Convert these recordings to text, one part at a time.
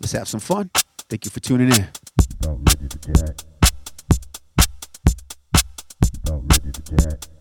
Let's have some fun. Thank you for tuning in. About ready to. About ready to.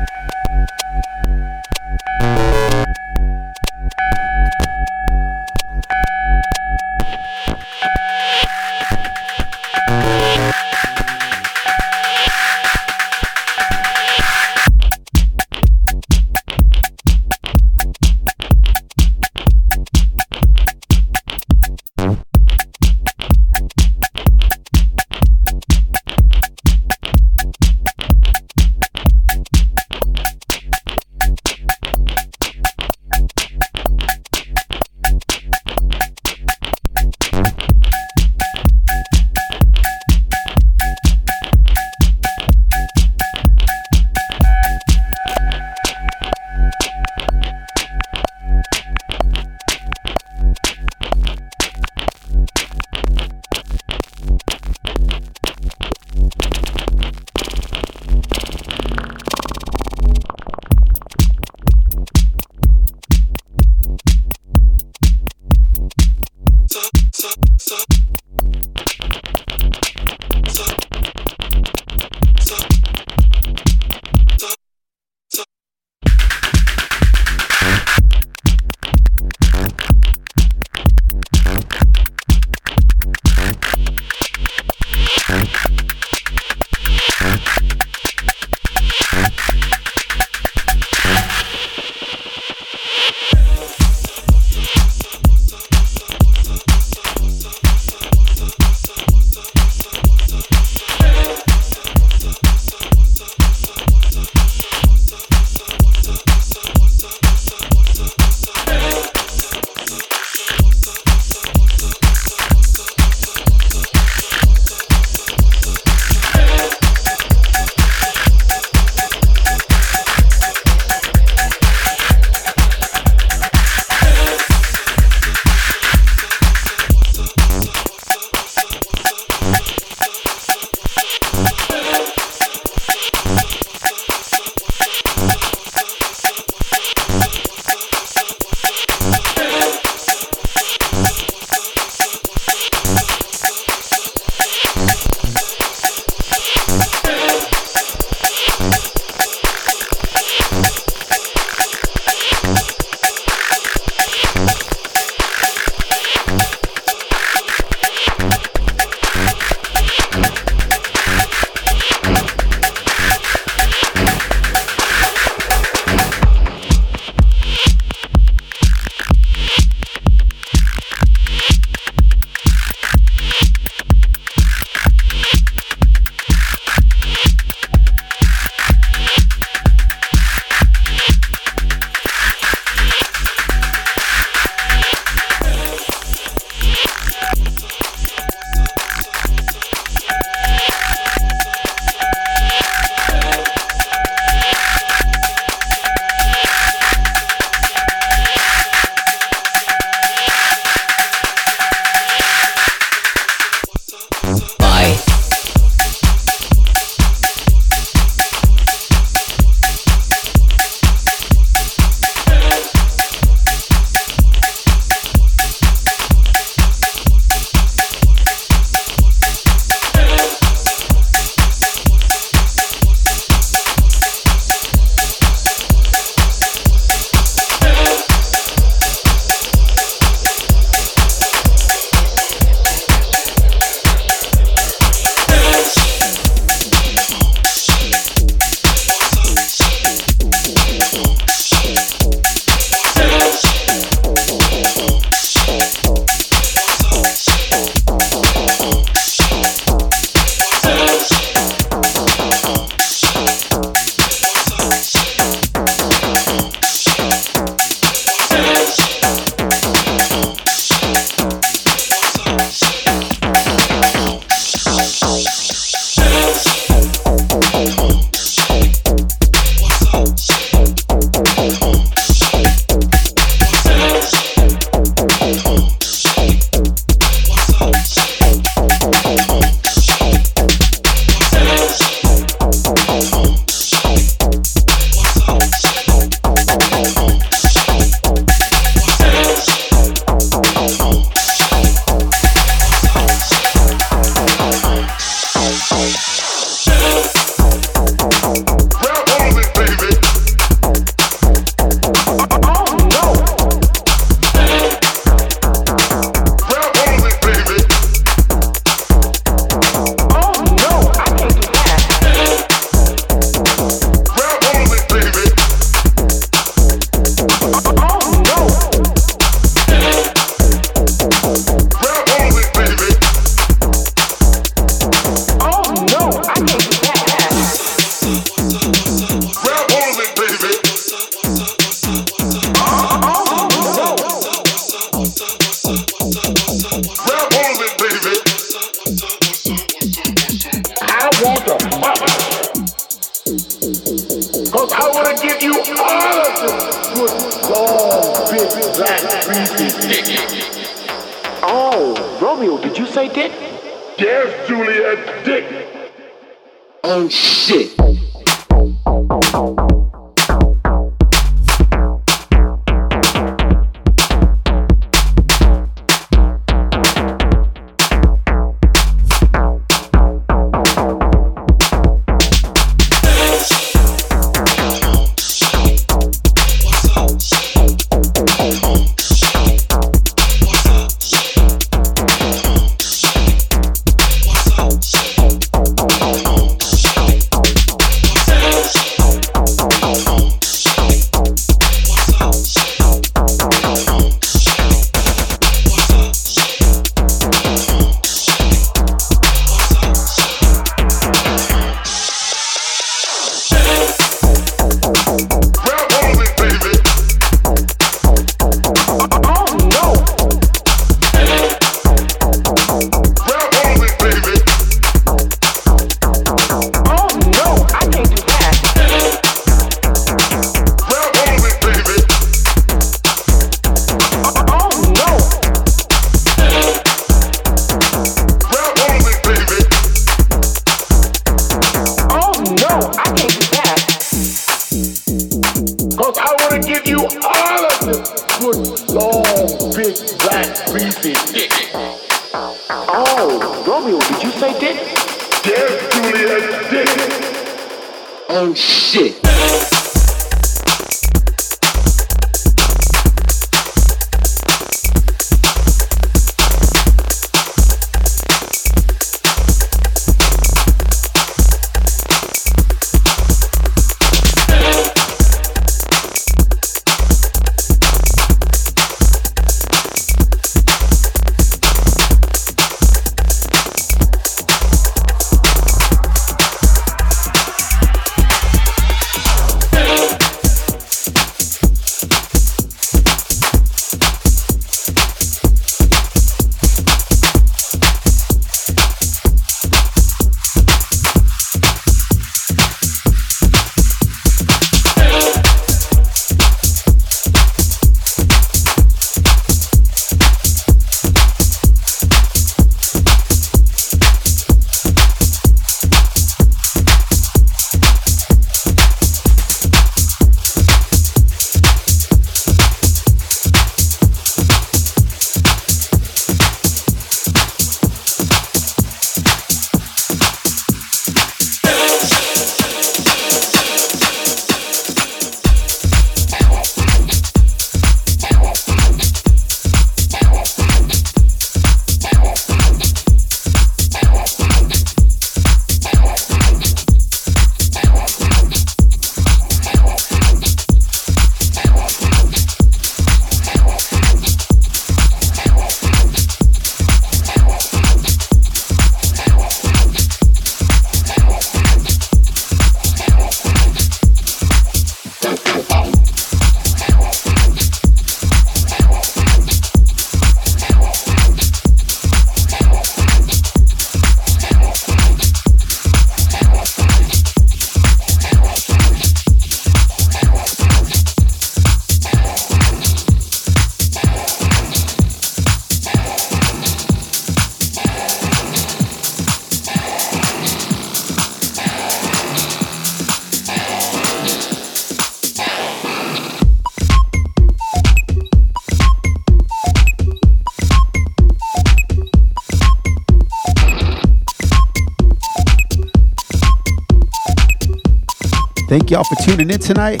Tuning in tonight.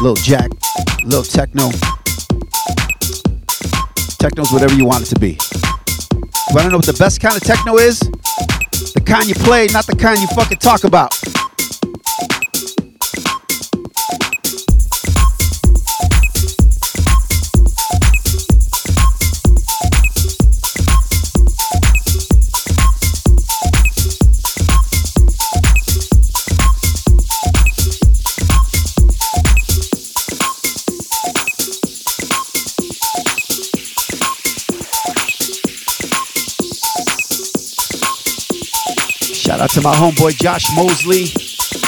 Little Jack, little techno. Techno's whatever you want it to be. You wanna know what the best kind of techno is? The kind you play, not the kind you fucking talk about. My homeboy Josh Mosley,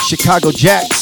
Chicago Jacks.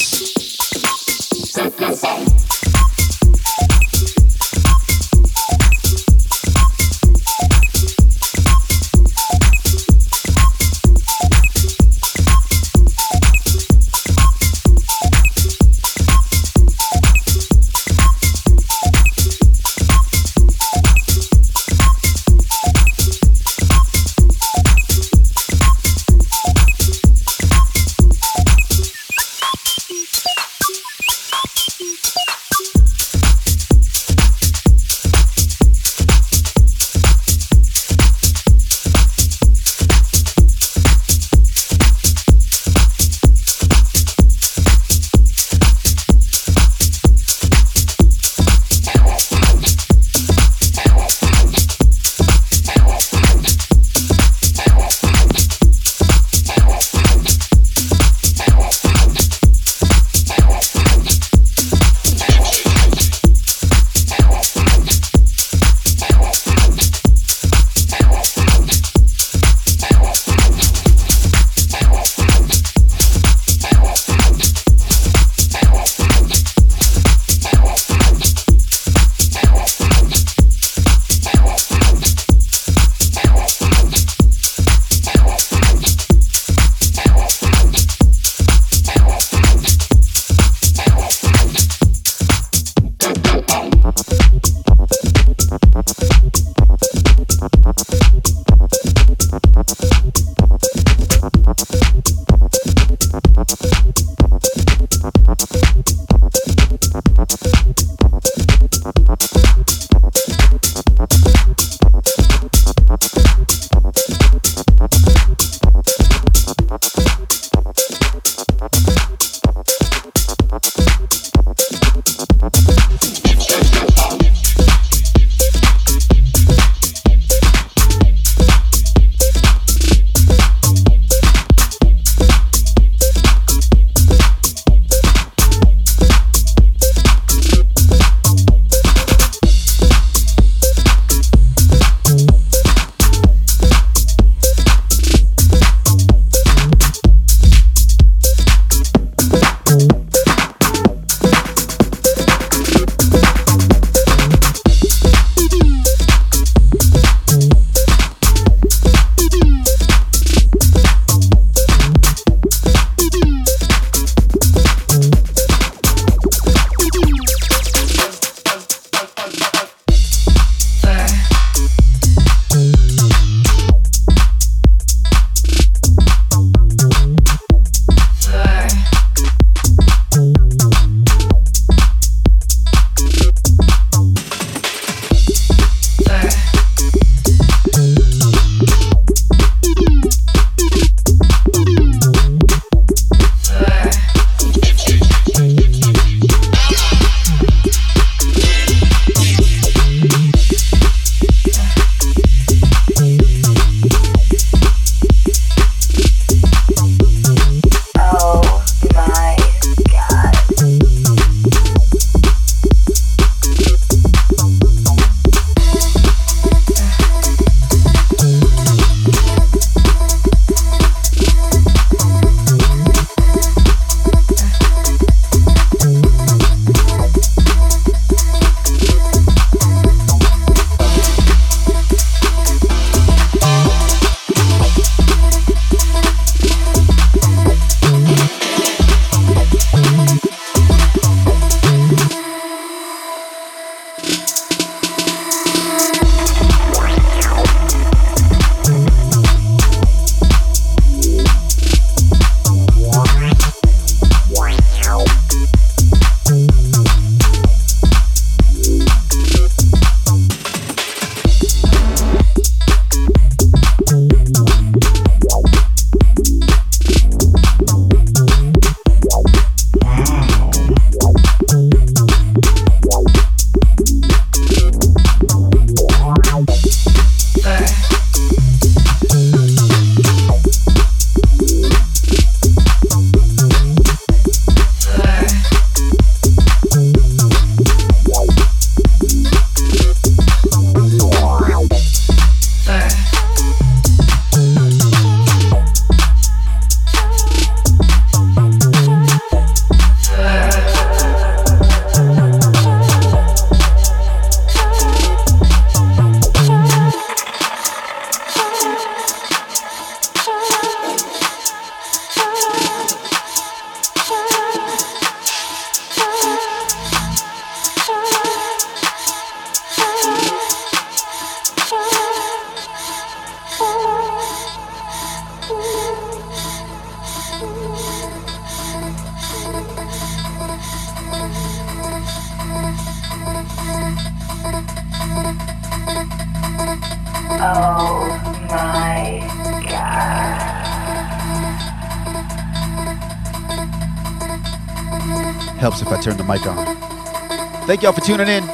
Y'all for tuning in.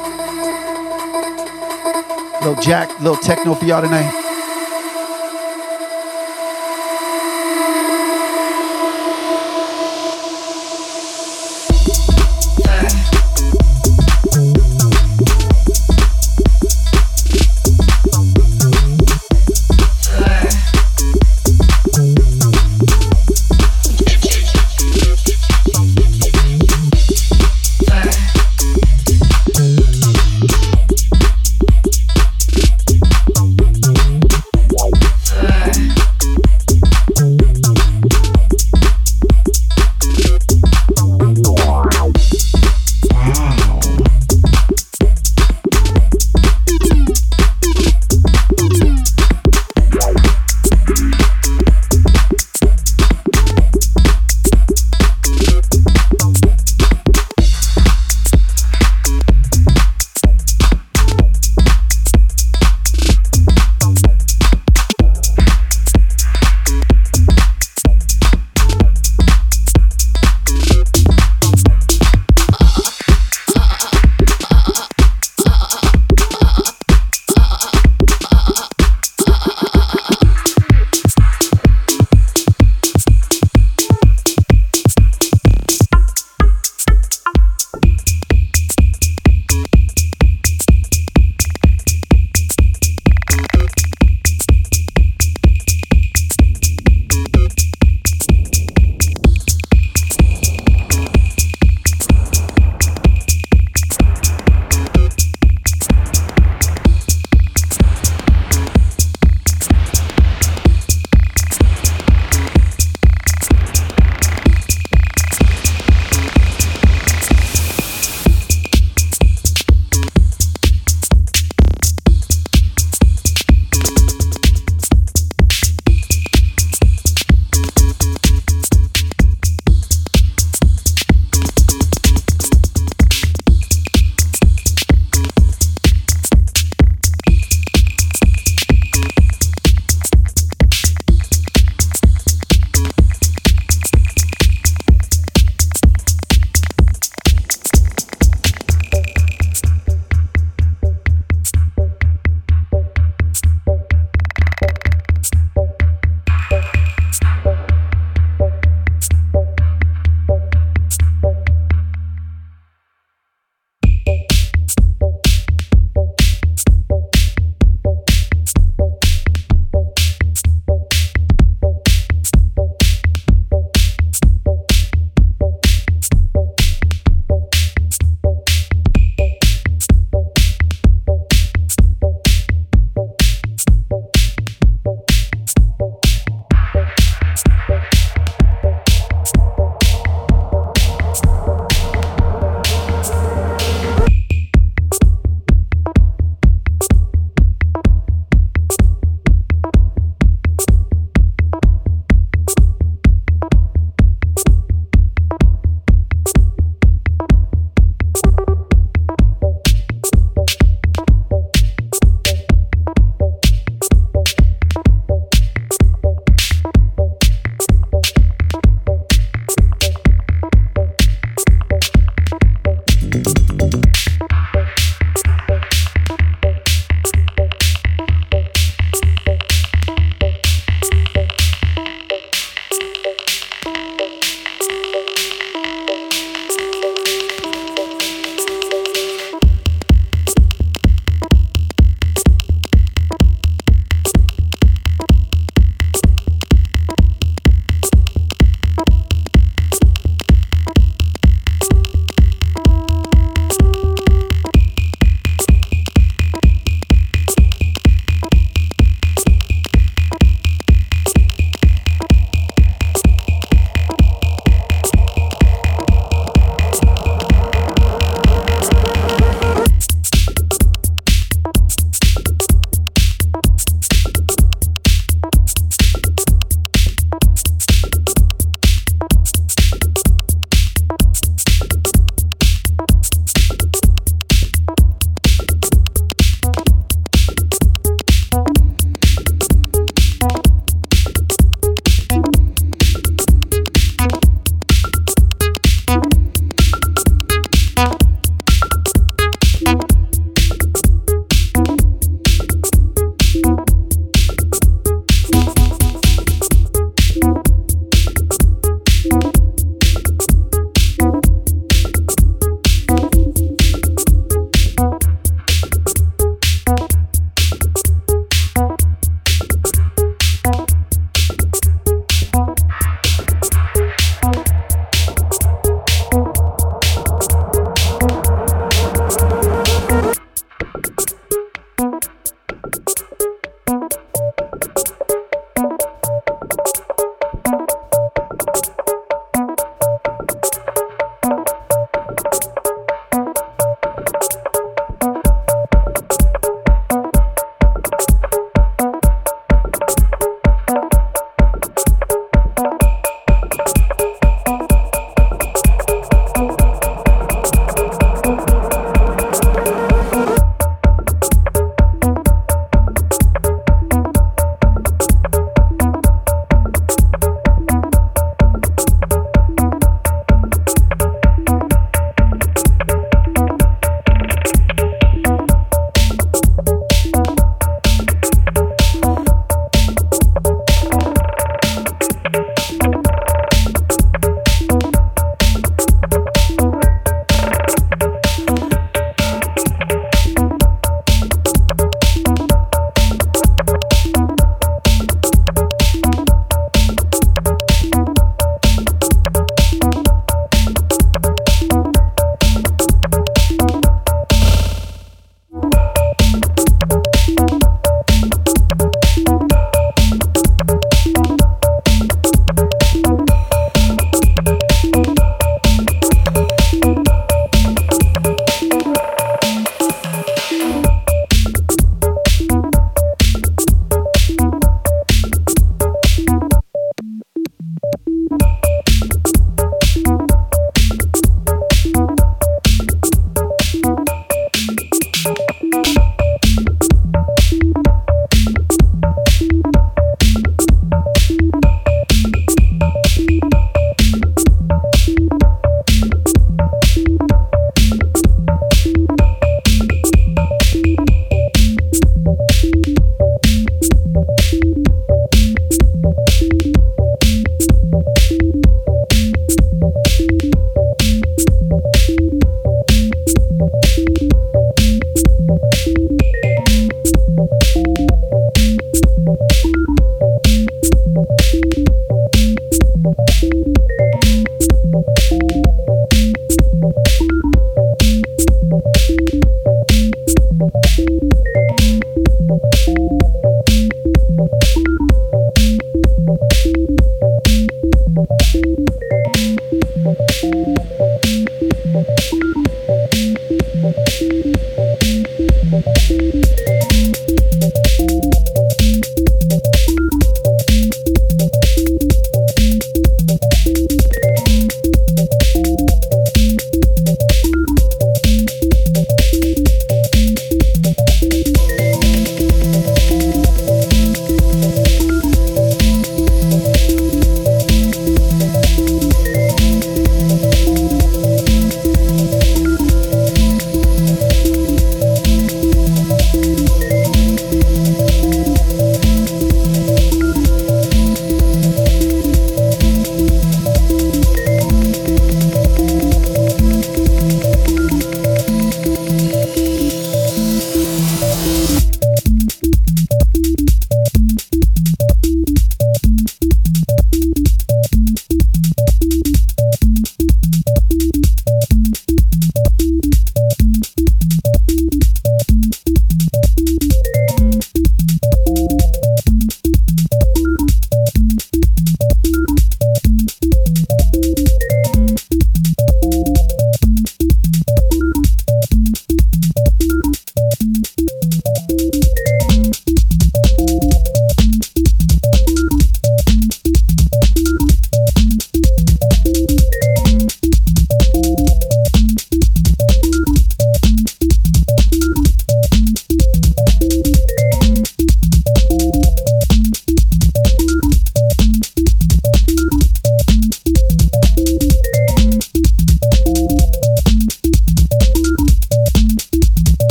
Little Jack, little techno for y'all tonight.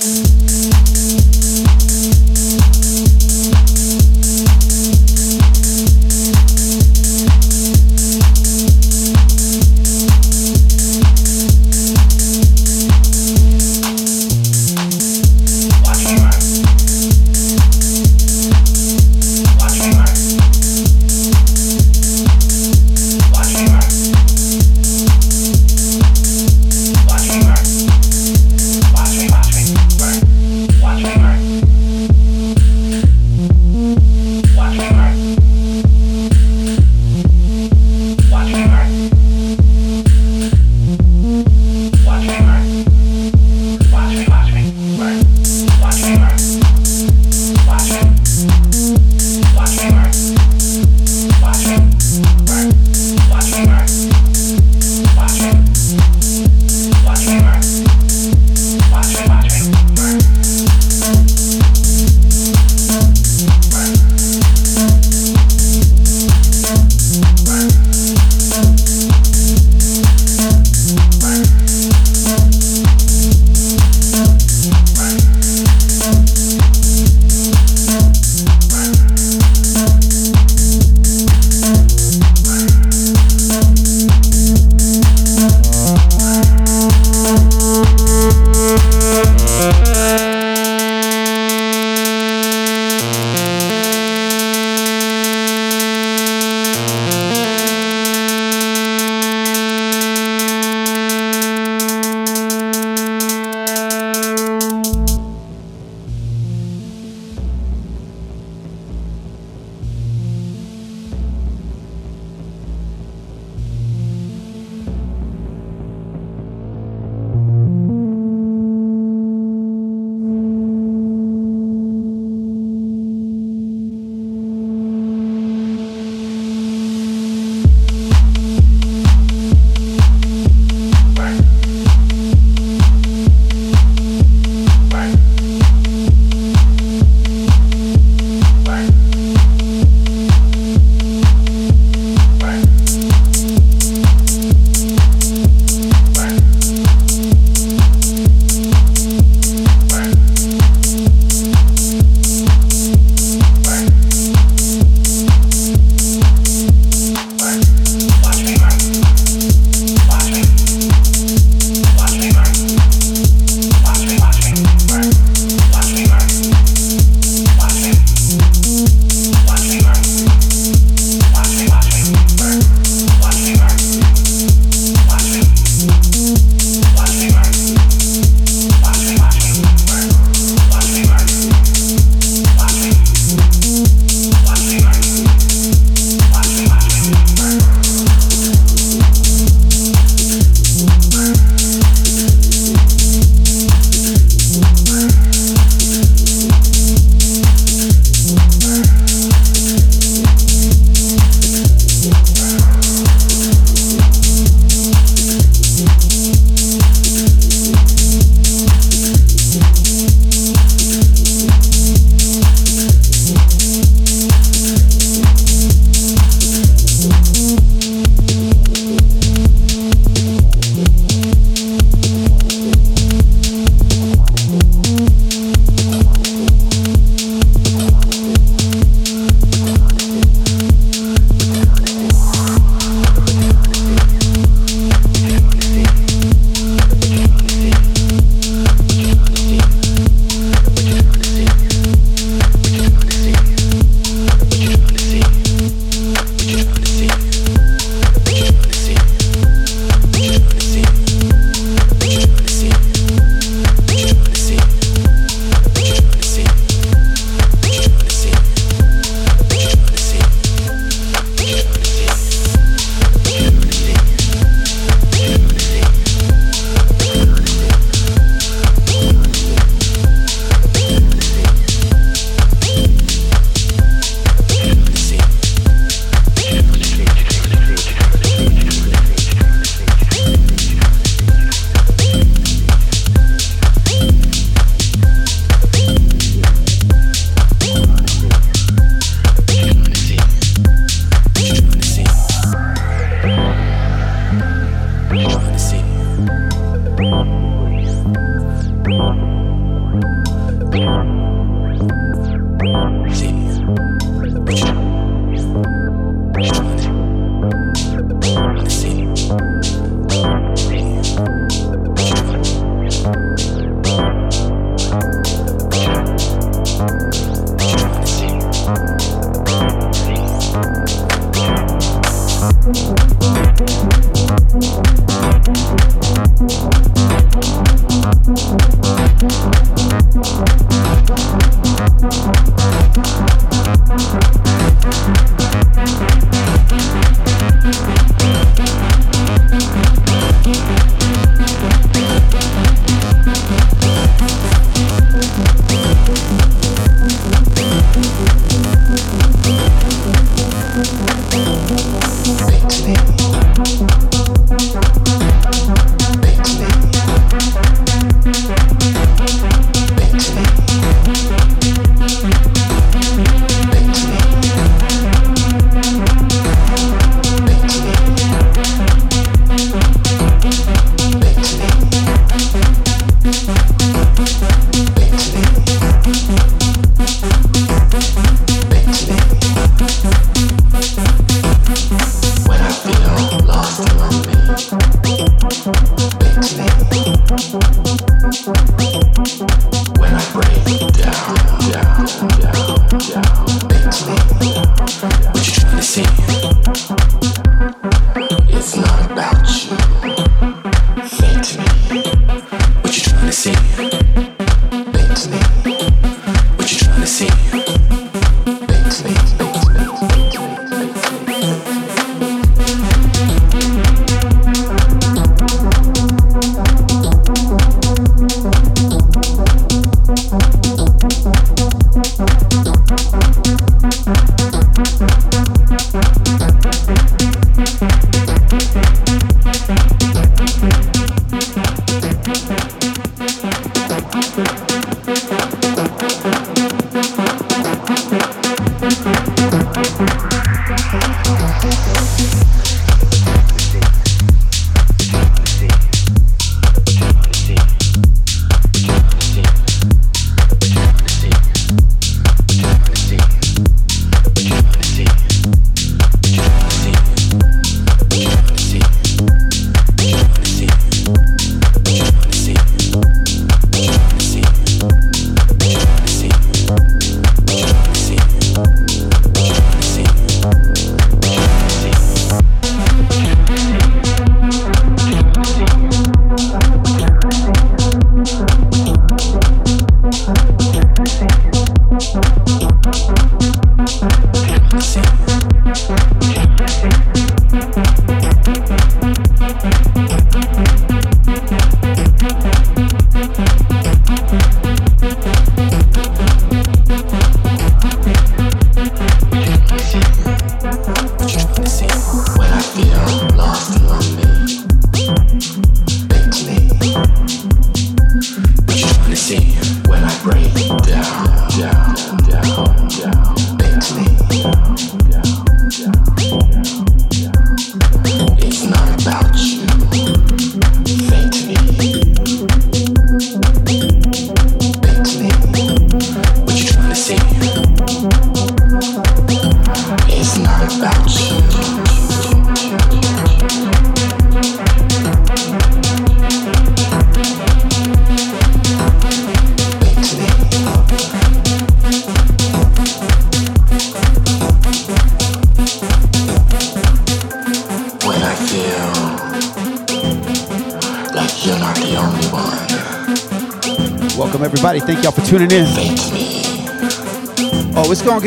Música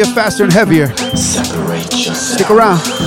Get faster and heavier. Stick around.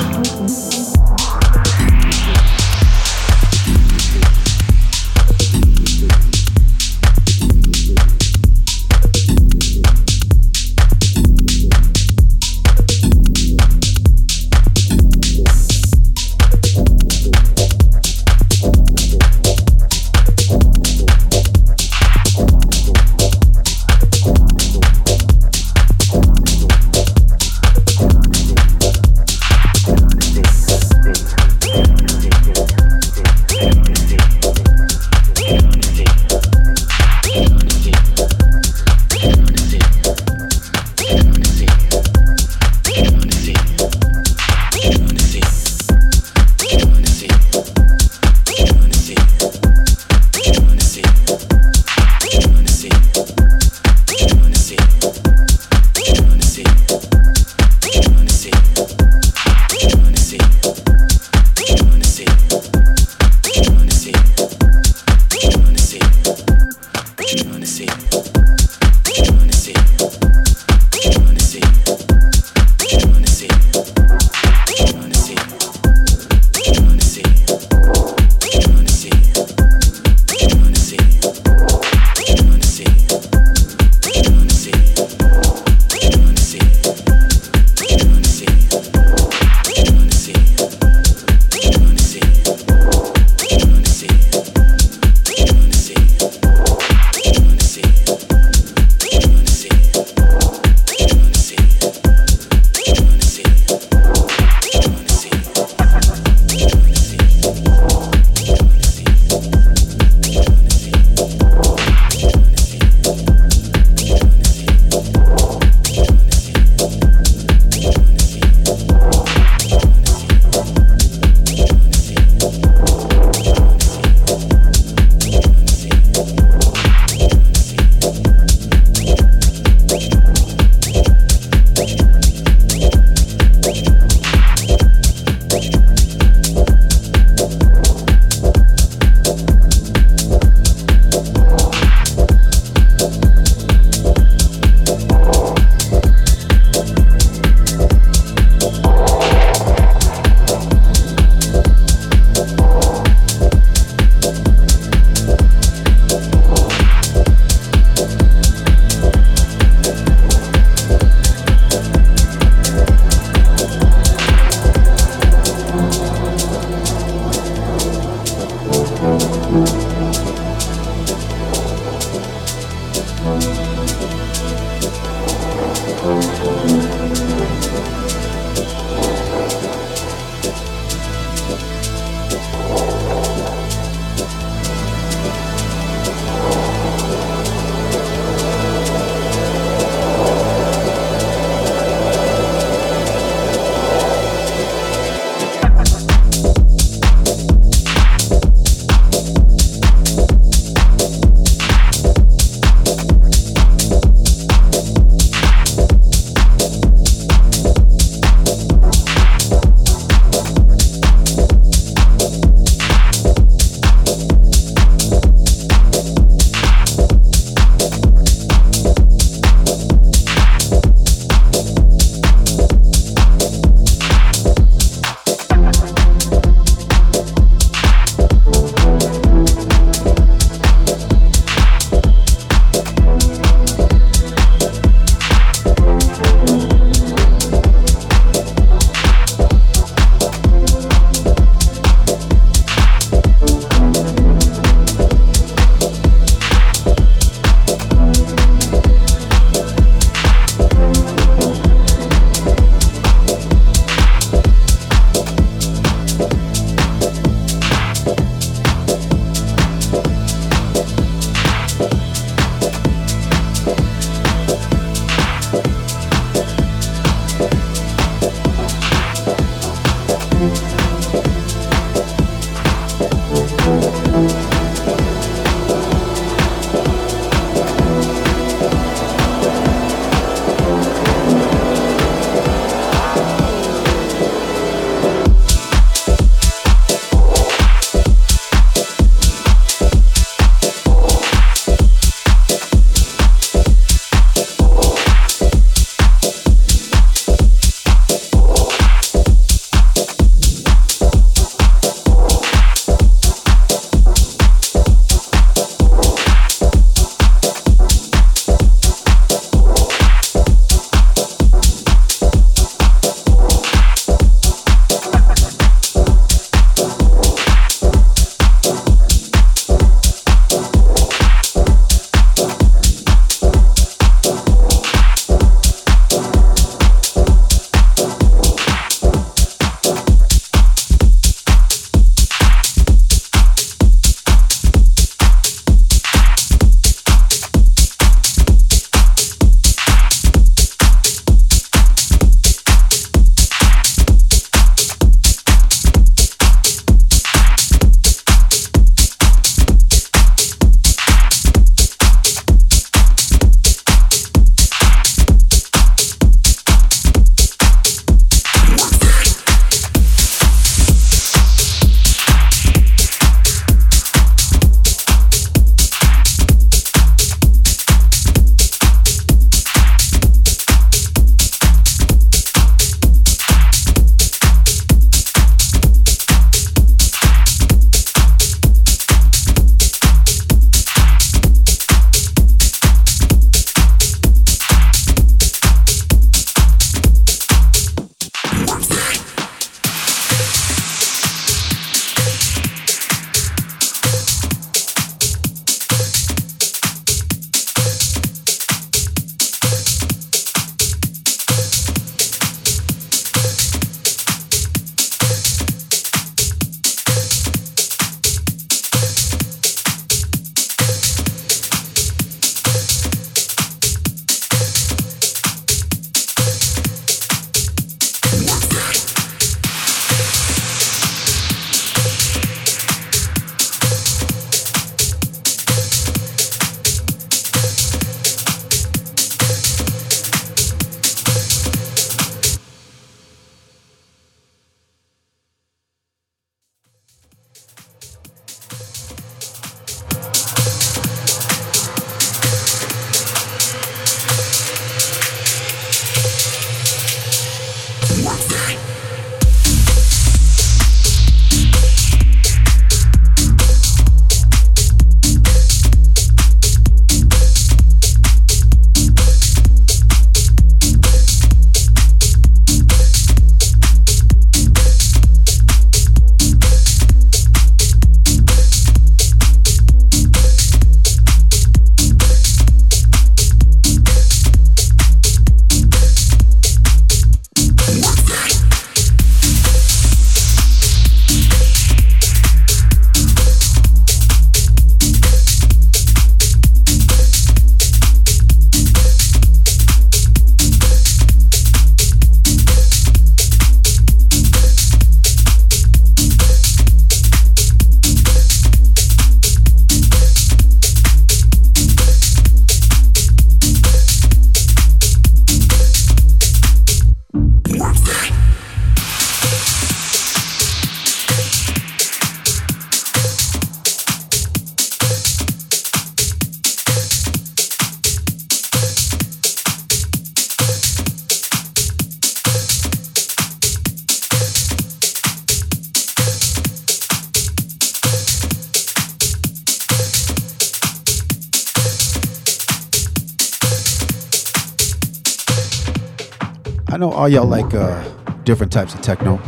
All y'all like uh, different types of techno.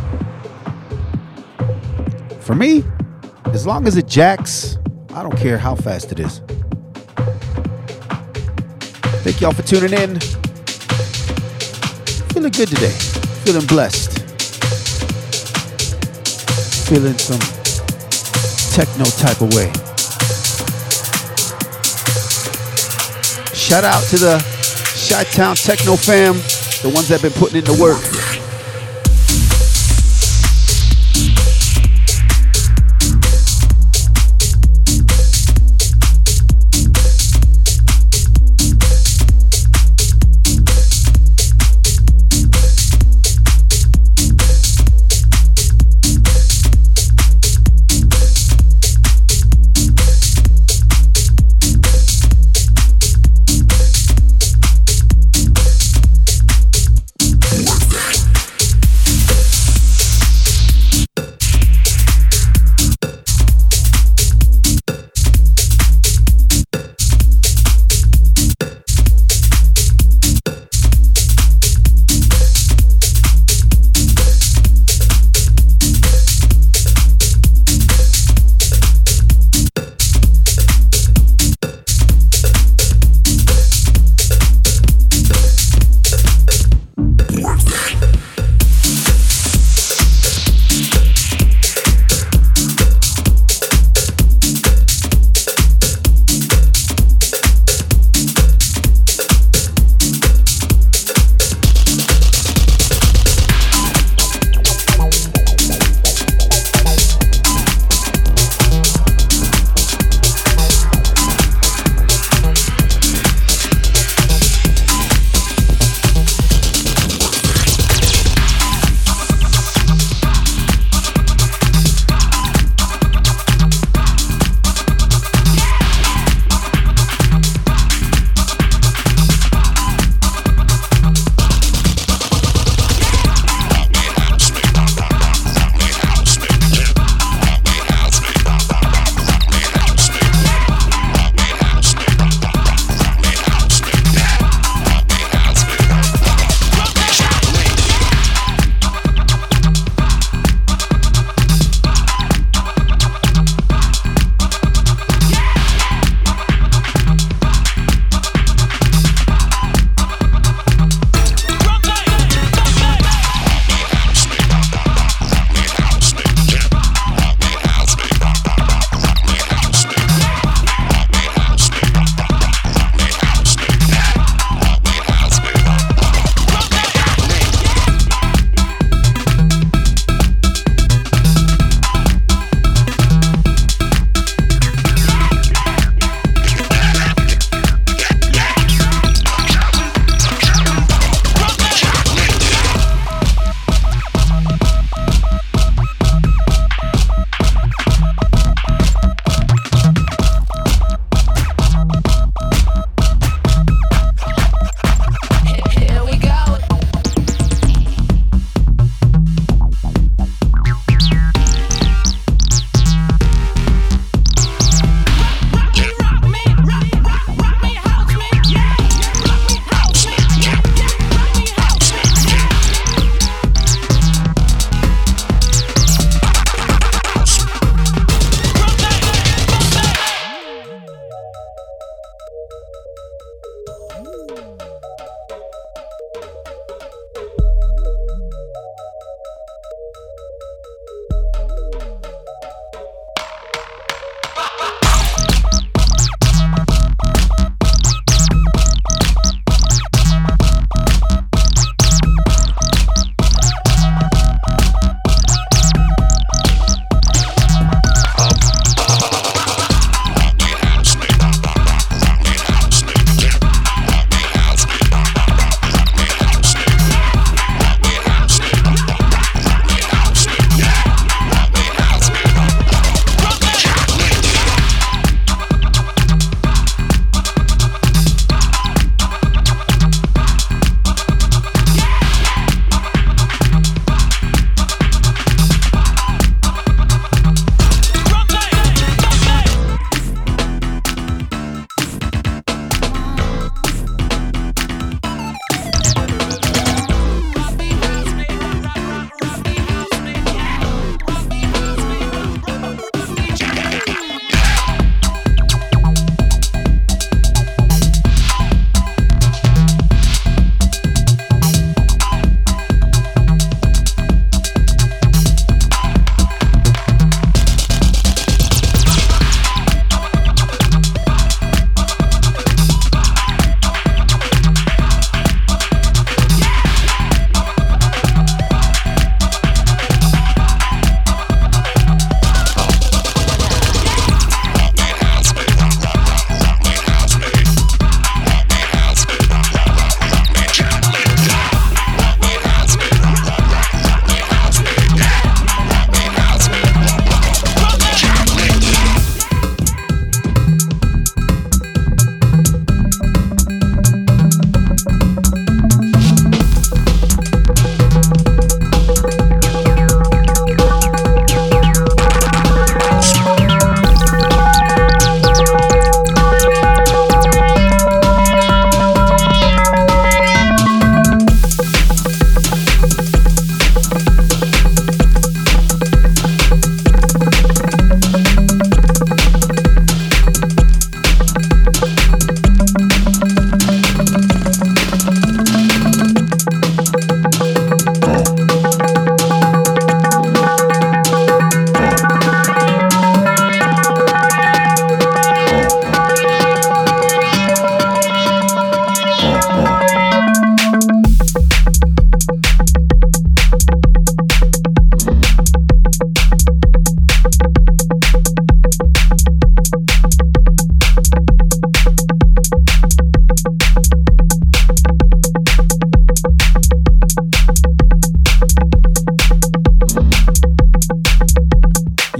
For me, as long as it jacks, I don't care how fast it is. Thank y'all for tuning in. Feeling good today. Feeling blessed. Feeling some techno type of way. Shout out to the Chi Town Techno fam, the ones that been putting in the work.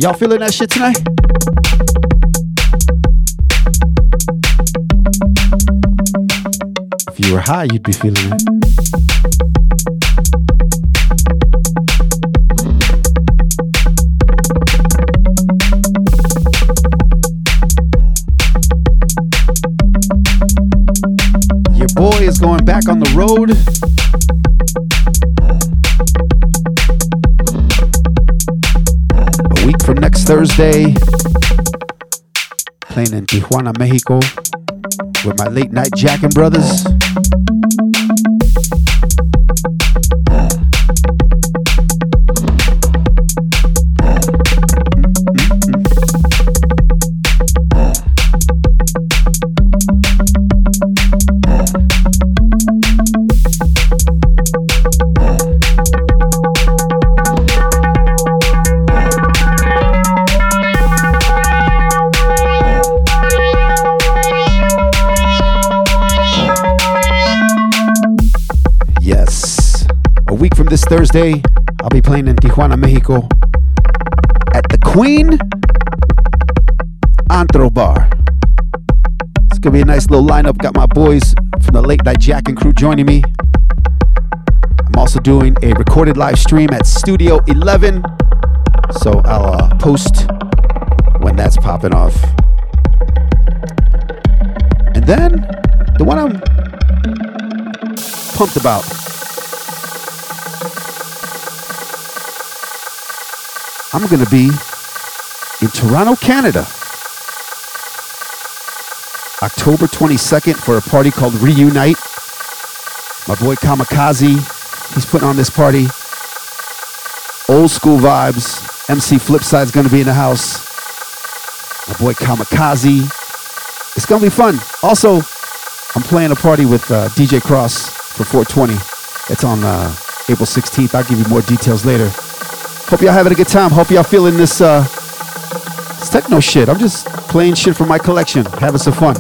Y'all feeling that shit tonight? If you were high, you'd be feeling it. Your boy is going back on the road. Thursday, playing in Tijuana, Mexico, with my late night Jackin' brothers. Thursday, I'll be playing in Tijuana, Mexico at the Queen Antro Bar. It's gonna be a nice little lineup. Got my boys from the Late Night Jackin' crew joining me. I'm also doing a recorded live stream at Studio 11, so I'll uh, post when that's popping off. And then the one I'm pumped about. I'm going to be in Toronto, Canada, October 22nd for a party called Reunite. My boy Kamikaze, he's putting on this party. Old school vibes. MC Flipside's going to be in the house. My boy Kamikaze. It's going to be fun. Also, I'm playing a party with uh, DJ Cross for 420. It's on uh, April 16th. I'll give you more details later. Hope y'all having a good time. Hope y'all feeling this, uh, this techno shit. I'm just playing shit from my collection, having some fun.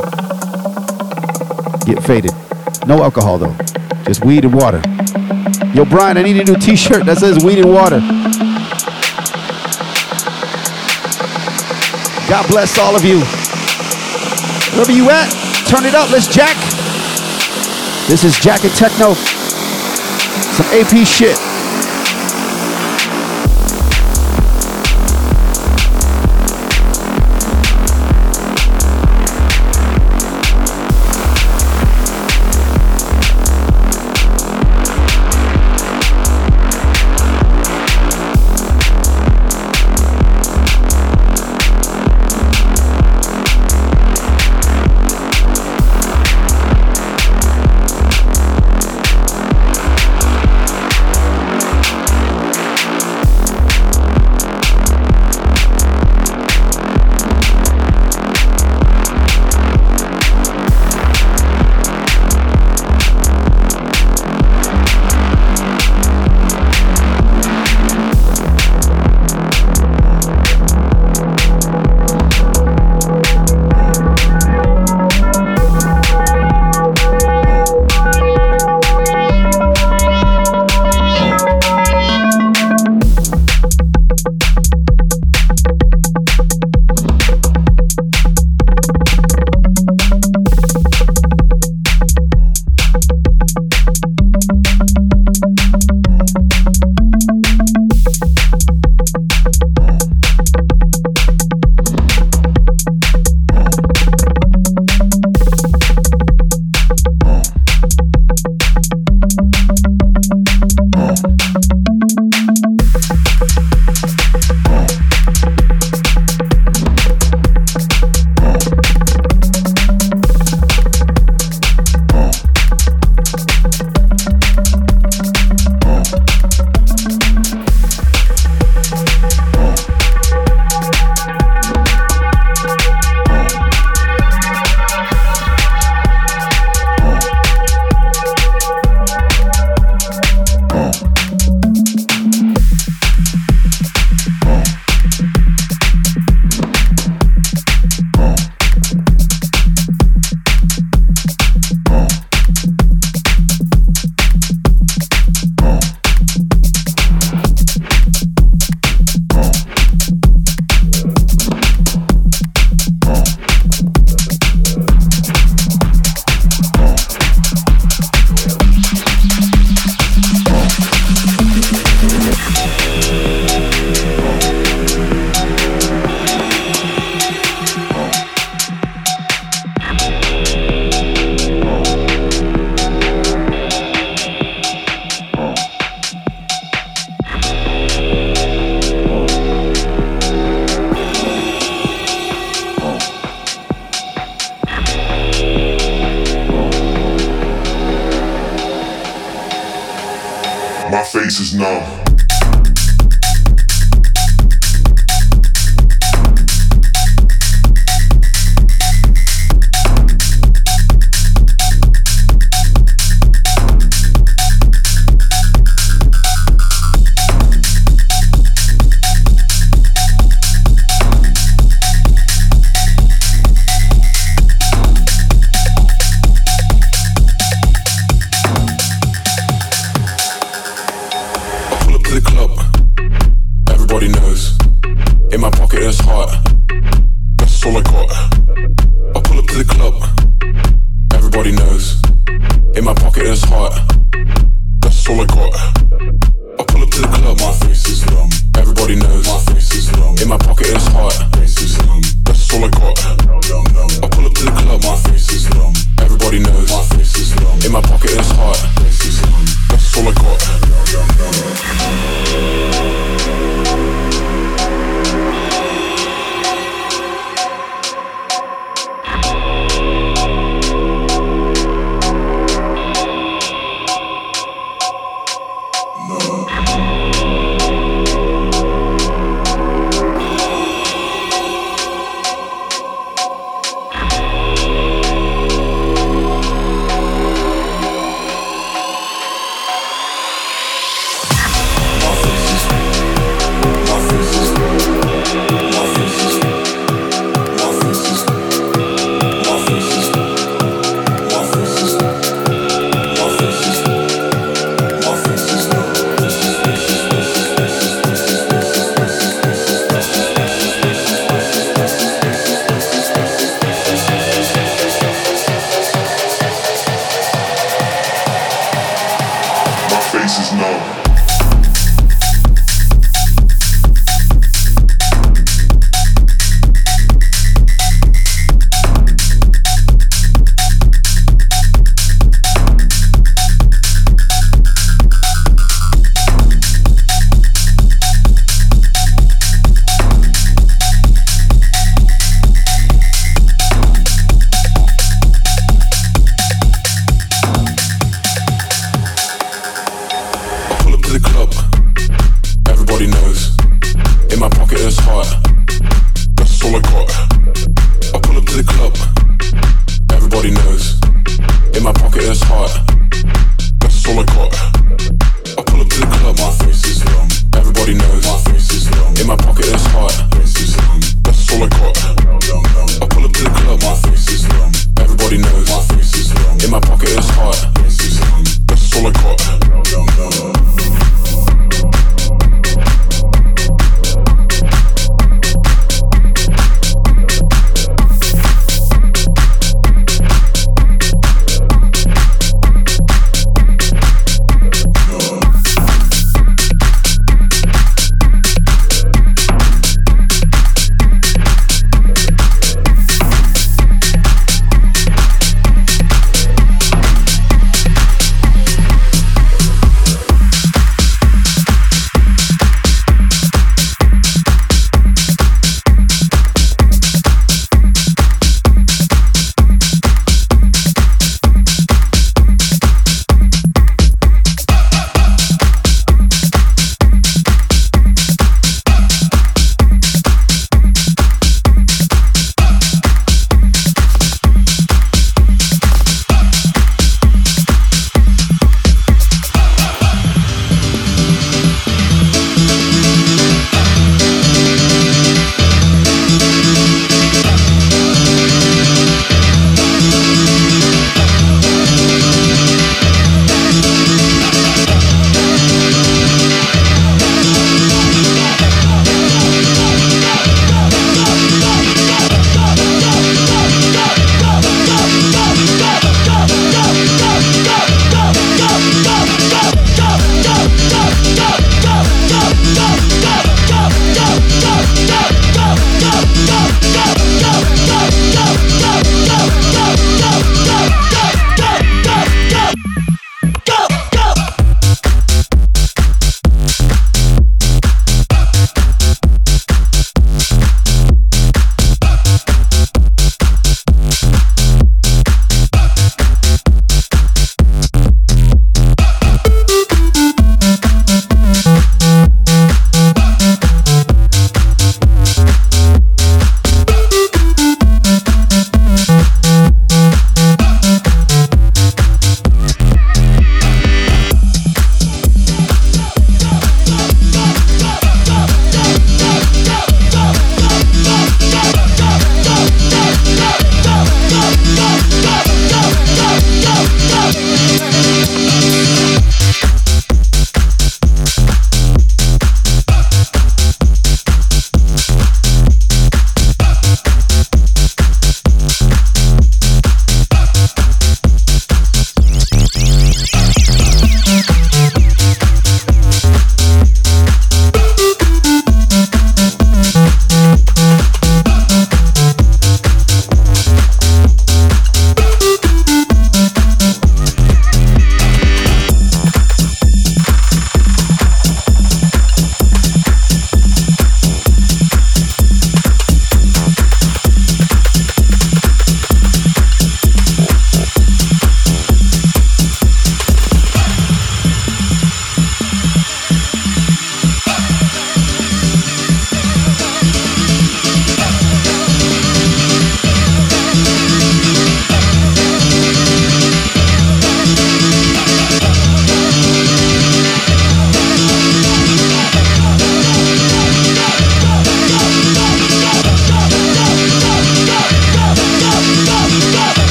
Get faded. No alcohol though. Just weed and water. Yo, Brian, I need a new T-shirt that says weed and water. God bless all of you. Wherever you at, turn it up. Let's jack. This is Jack and Techno. Some AP shit.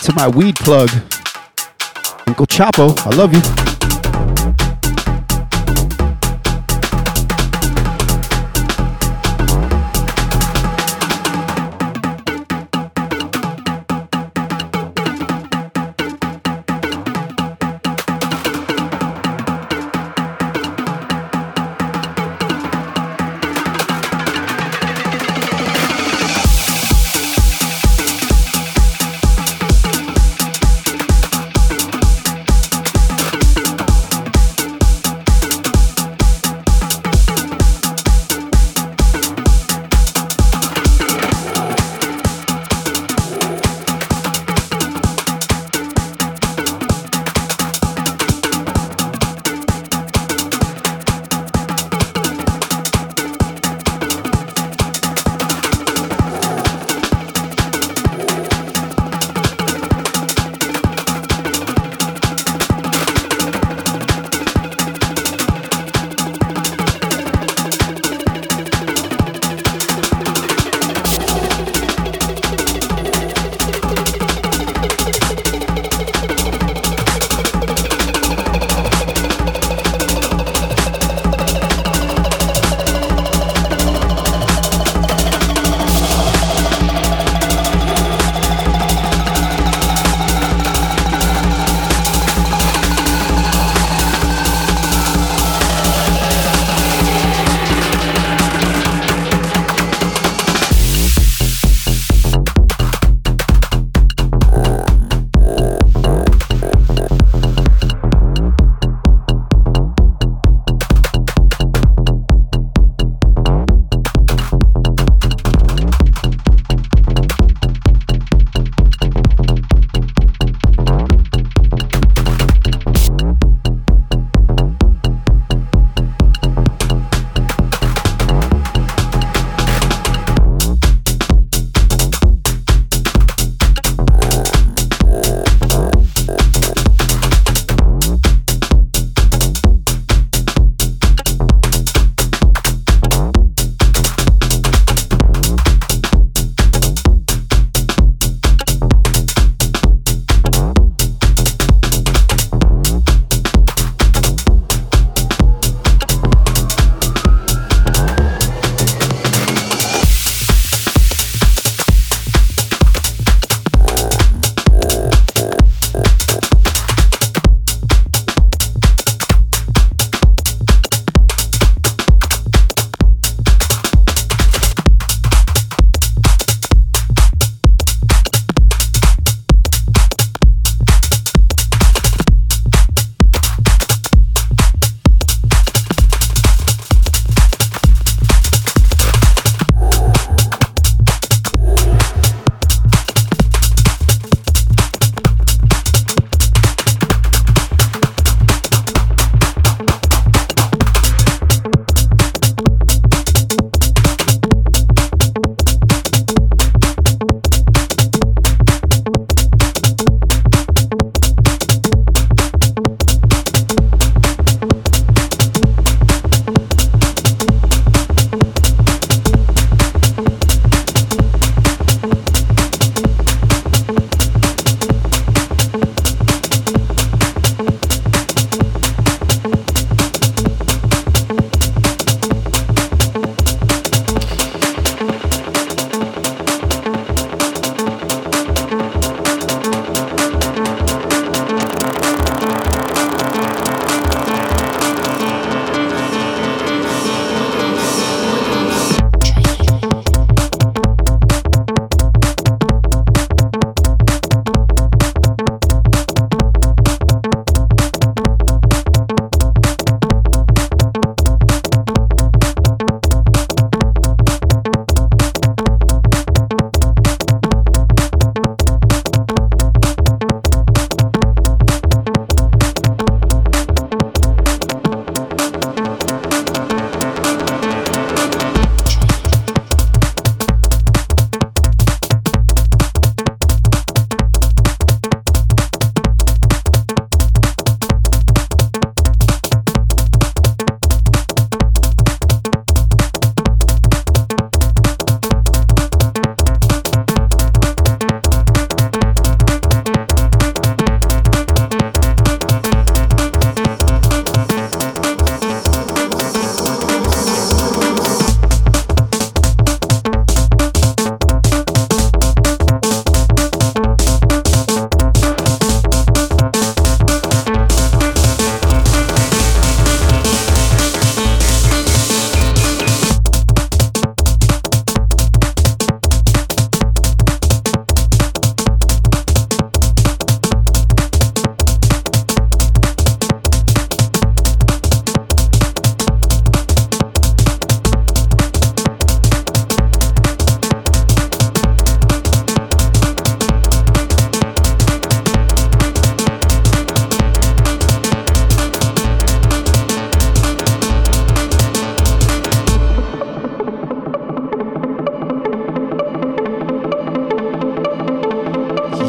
Out to my weed plug, Uncle Chapo. I love you.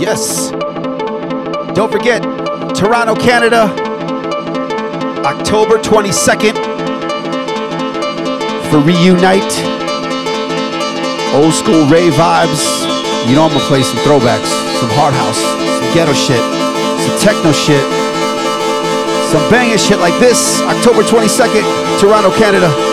Yes. Don't forget, Toronto, Canada, October 22nd for Reunite. Old school rave vibes. You know I'm gonna play some throwbacks, some hard house, some ghetto shit, some techno shit, some banging shit like this. October 22nd, Toronto, Canada.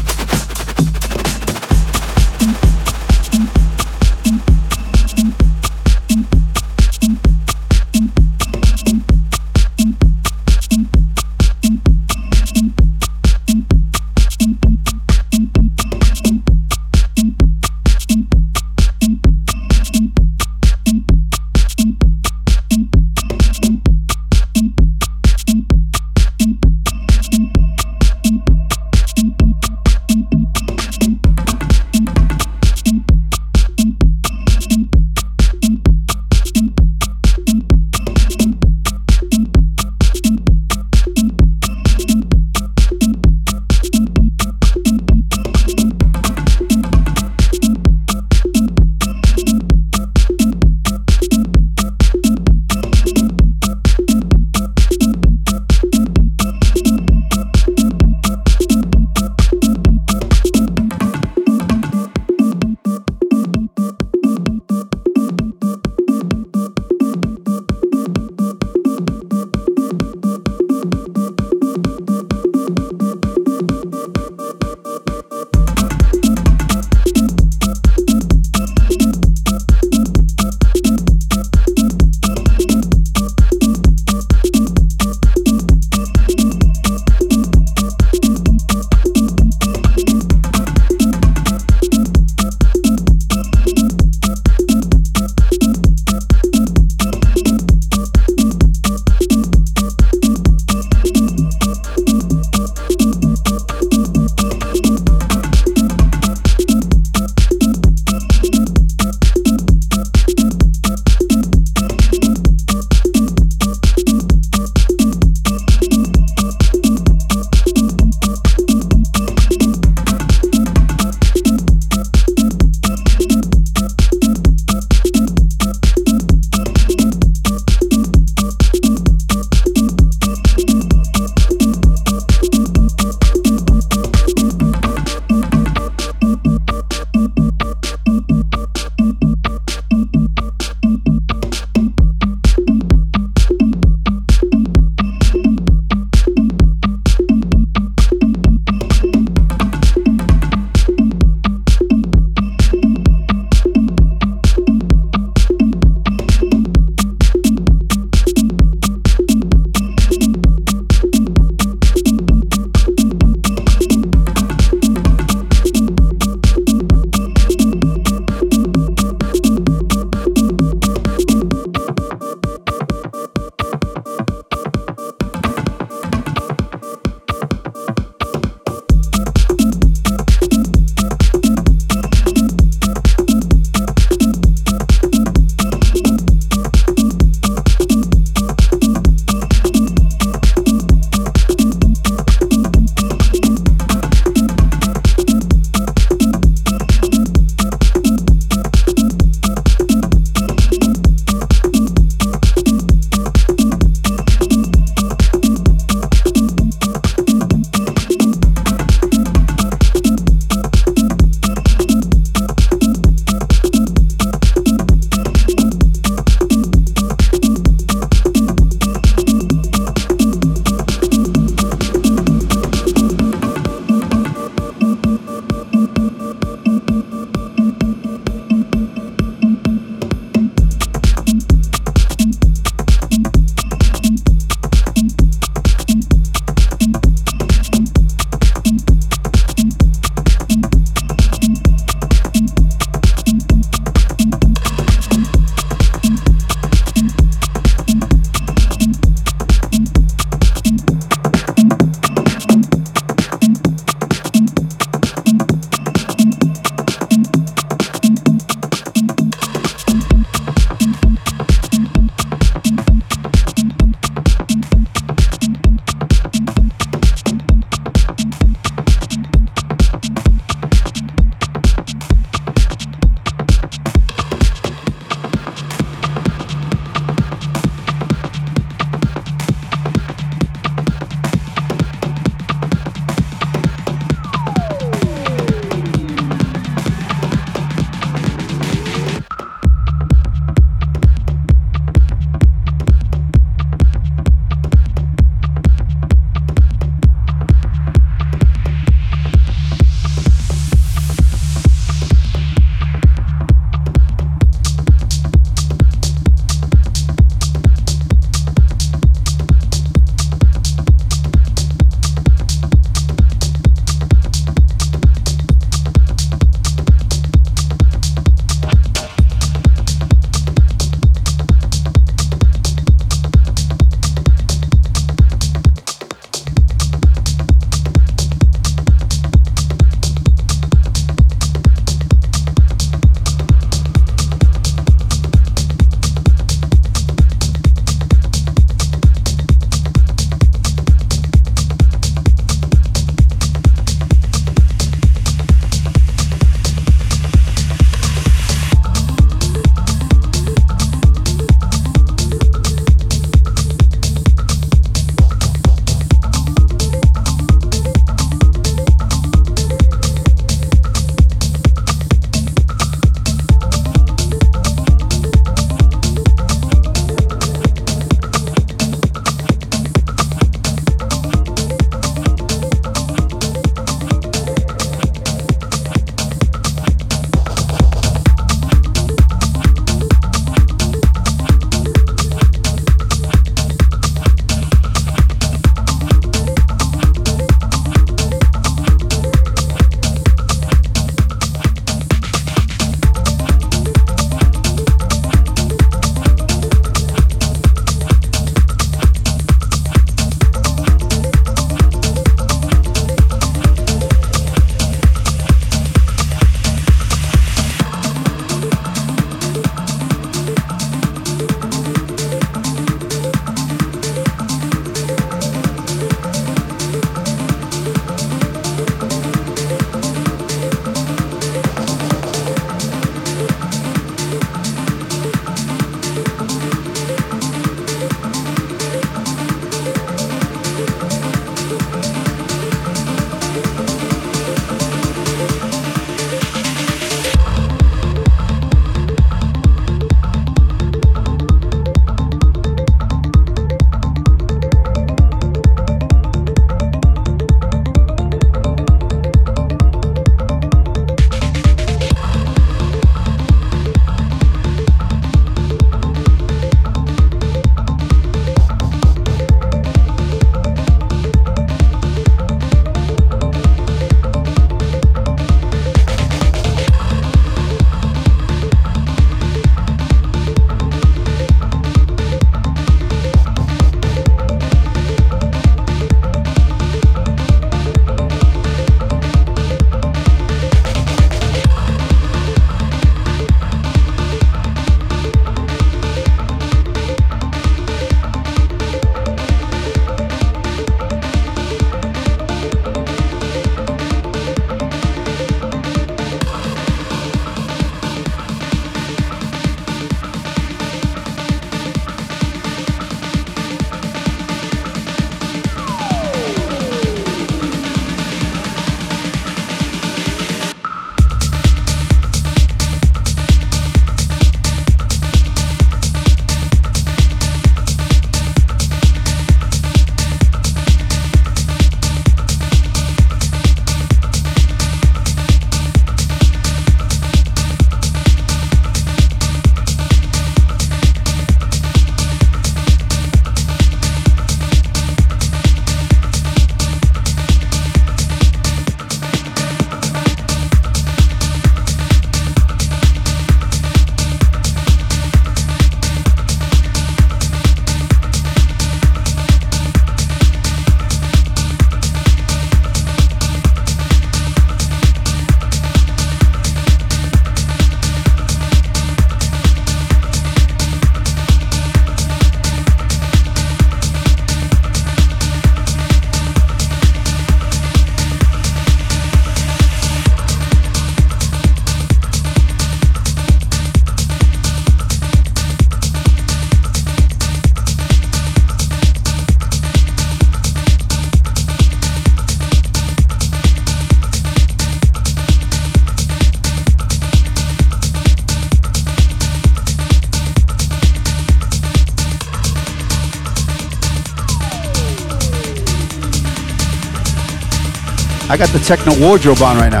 I got the techno wardrobe on right now.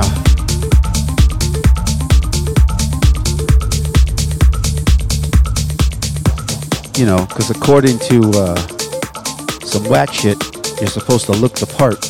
You know, because according to uh, some whack shit, you're supposed to look the part.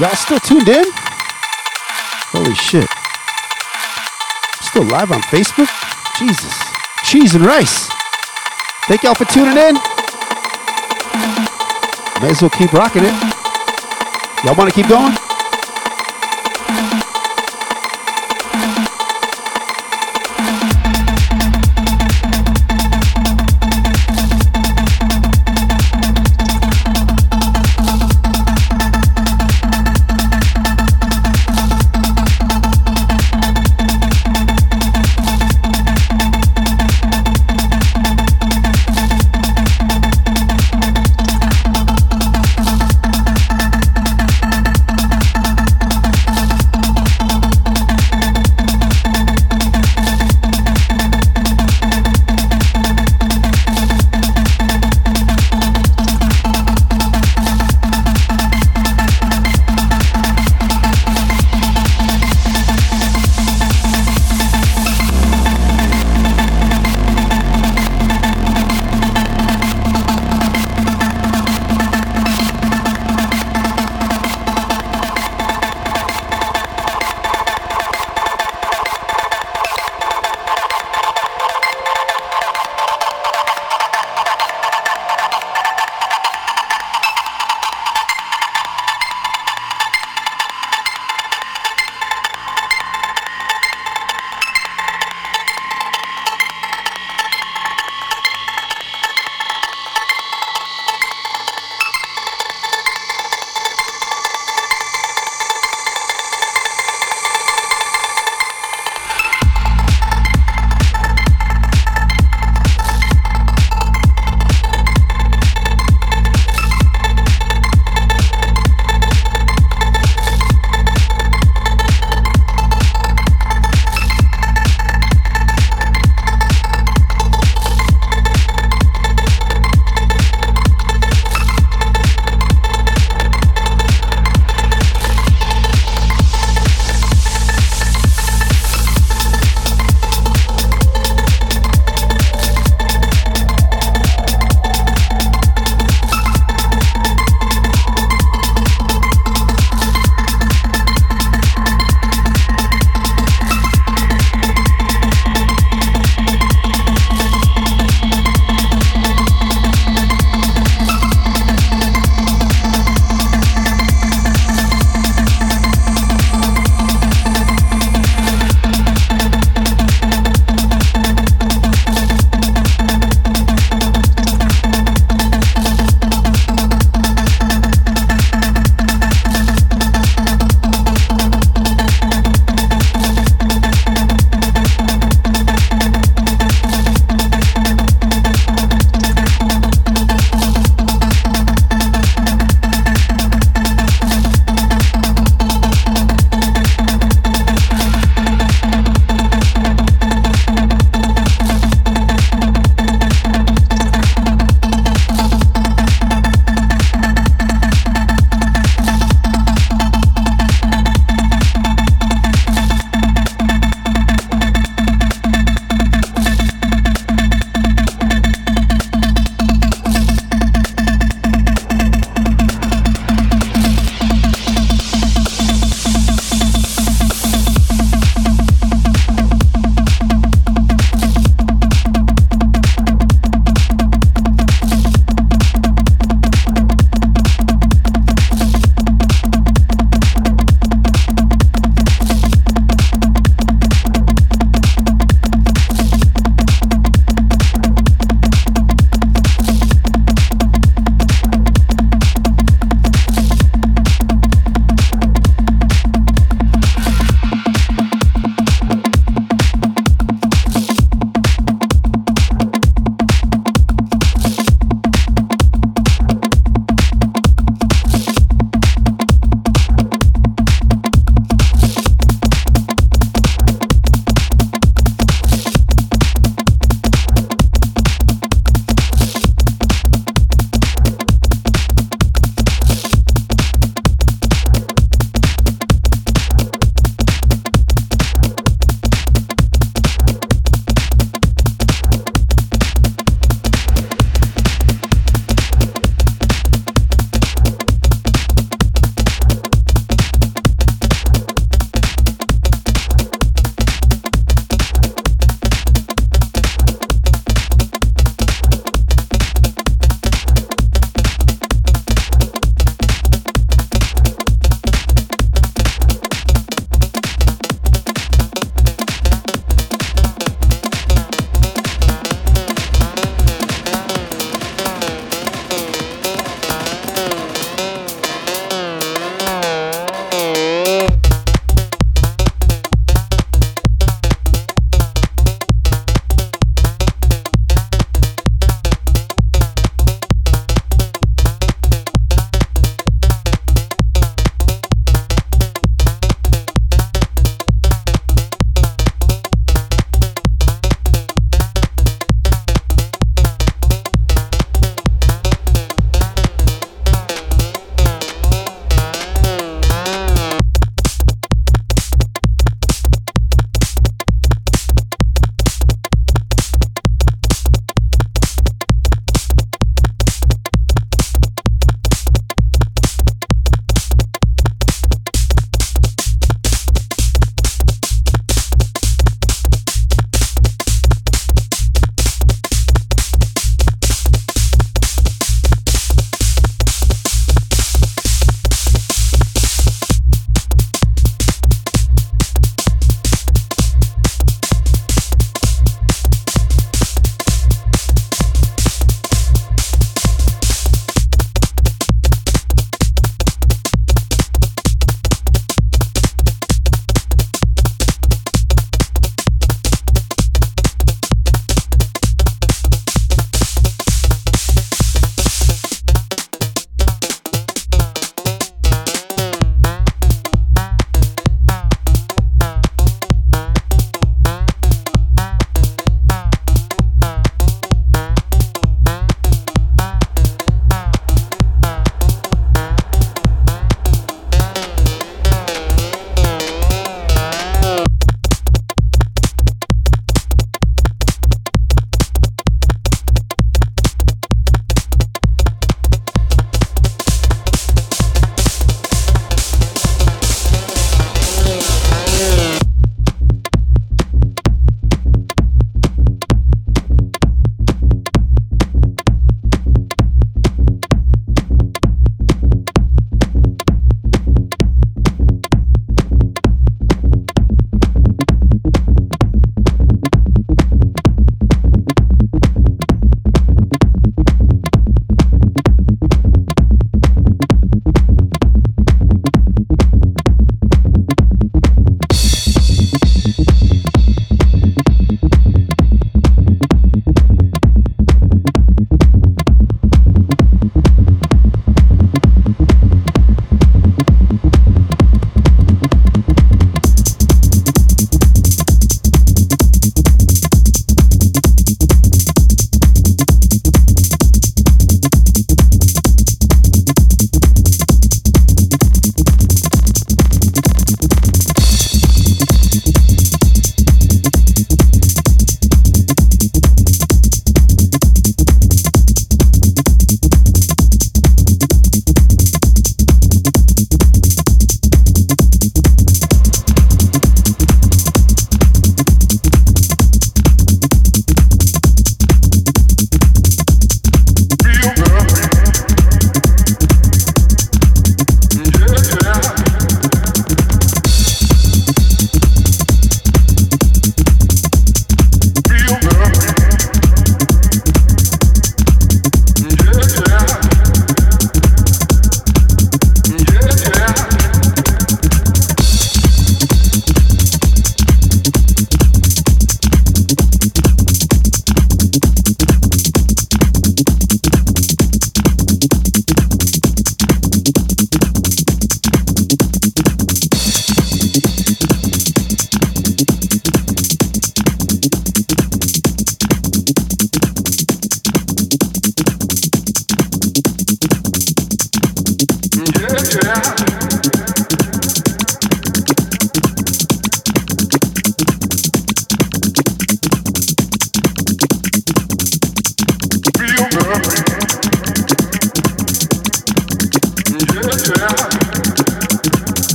Y'all still tuned in? Holy shit. Still live on Facebook? Jesus. Cheese and rice. Thank y'all for tuning in. May as well keep rocking it. Y'all want to keep going?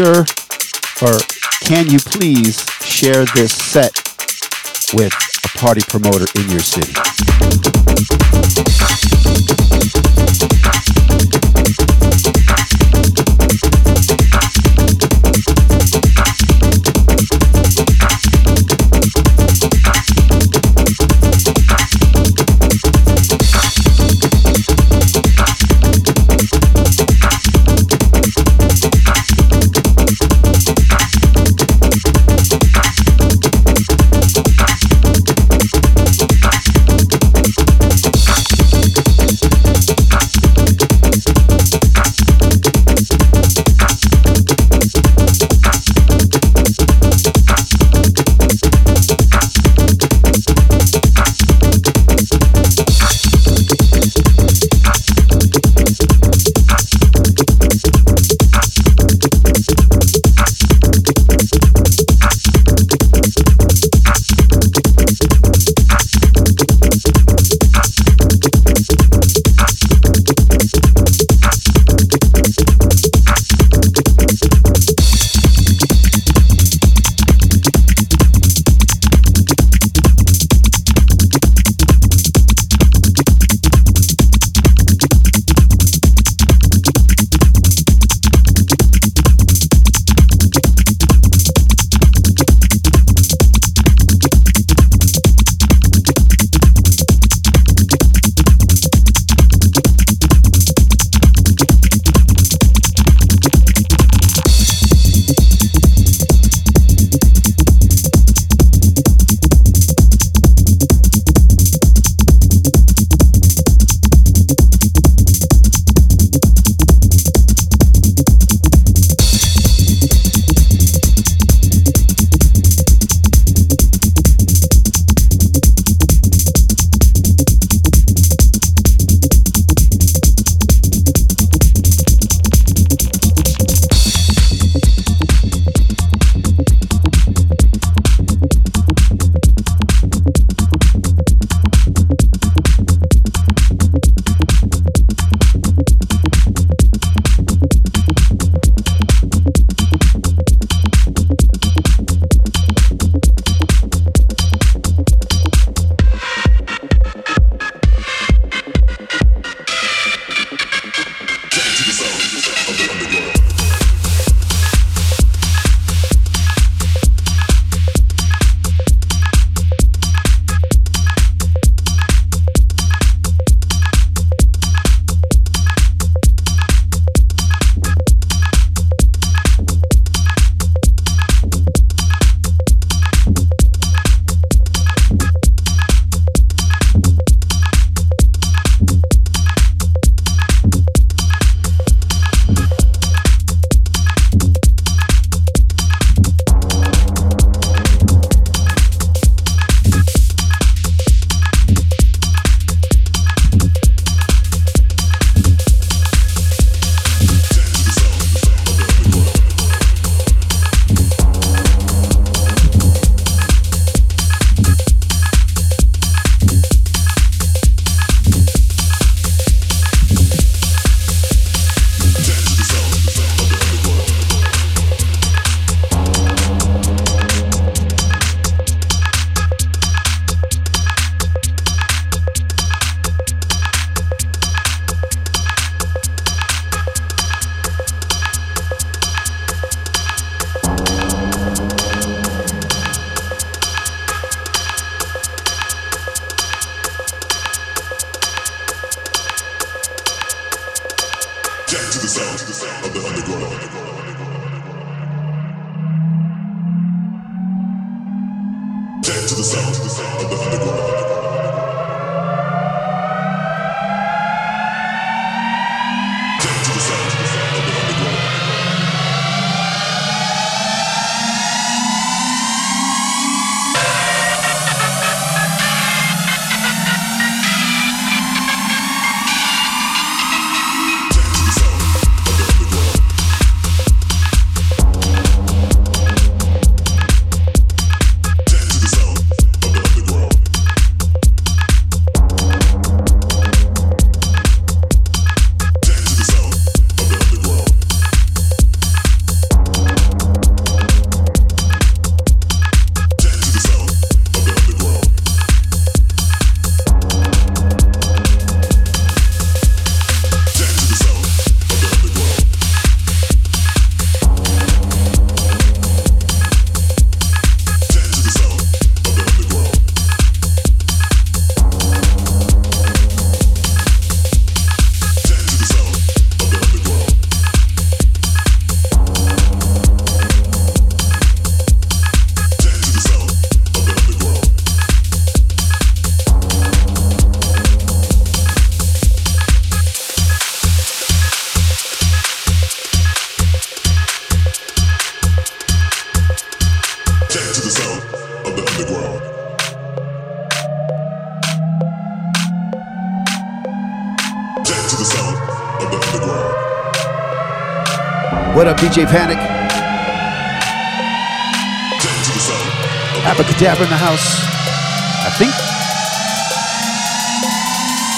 Sure, or can you please share this set with a party promoter in your city?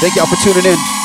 Thank y'all for tuning in.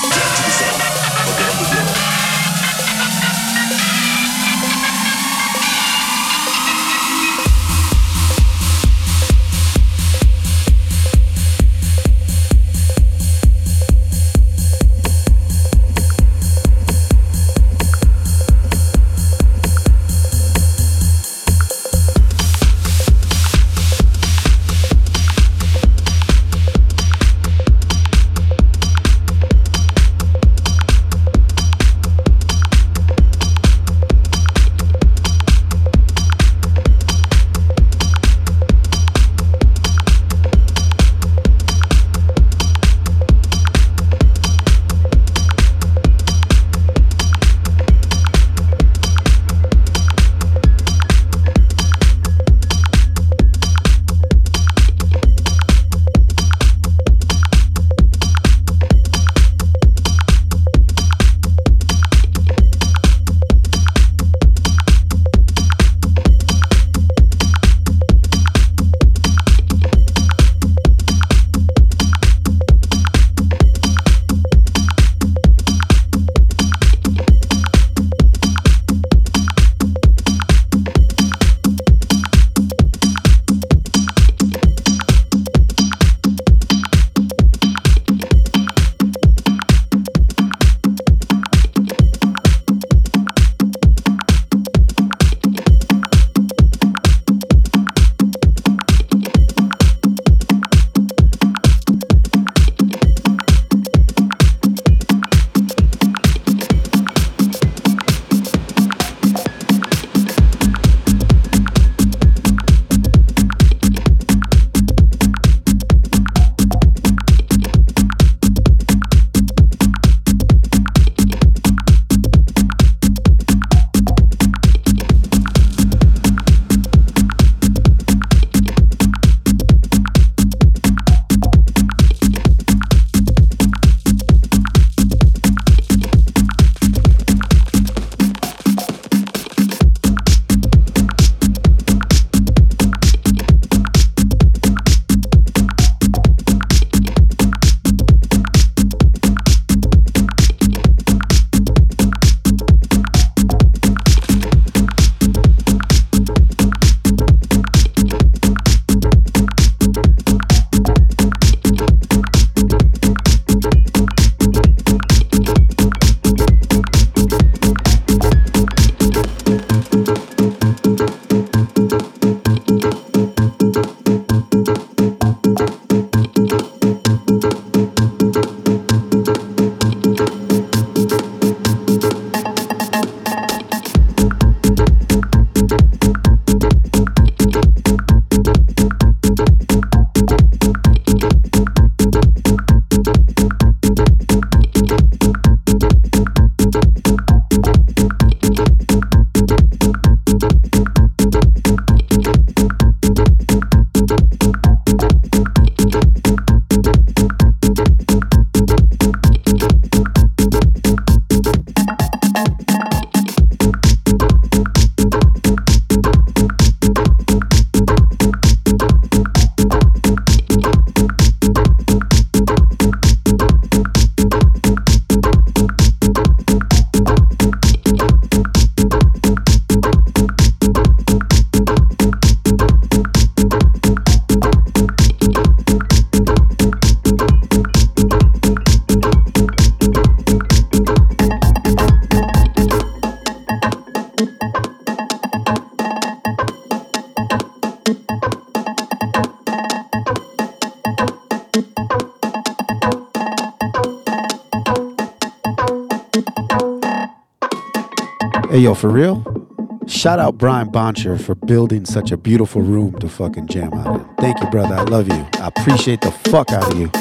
For real? Shout out Brian Boncher for building such a beautiful room to fucking jam out in. Thank you, brother. I love you. I appreciate the fuck out of you.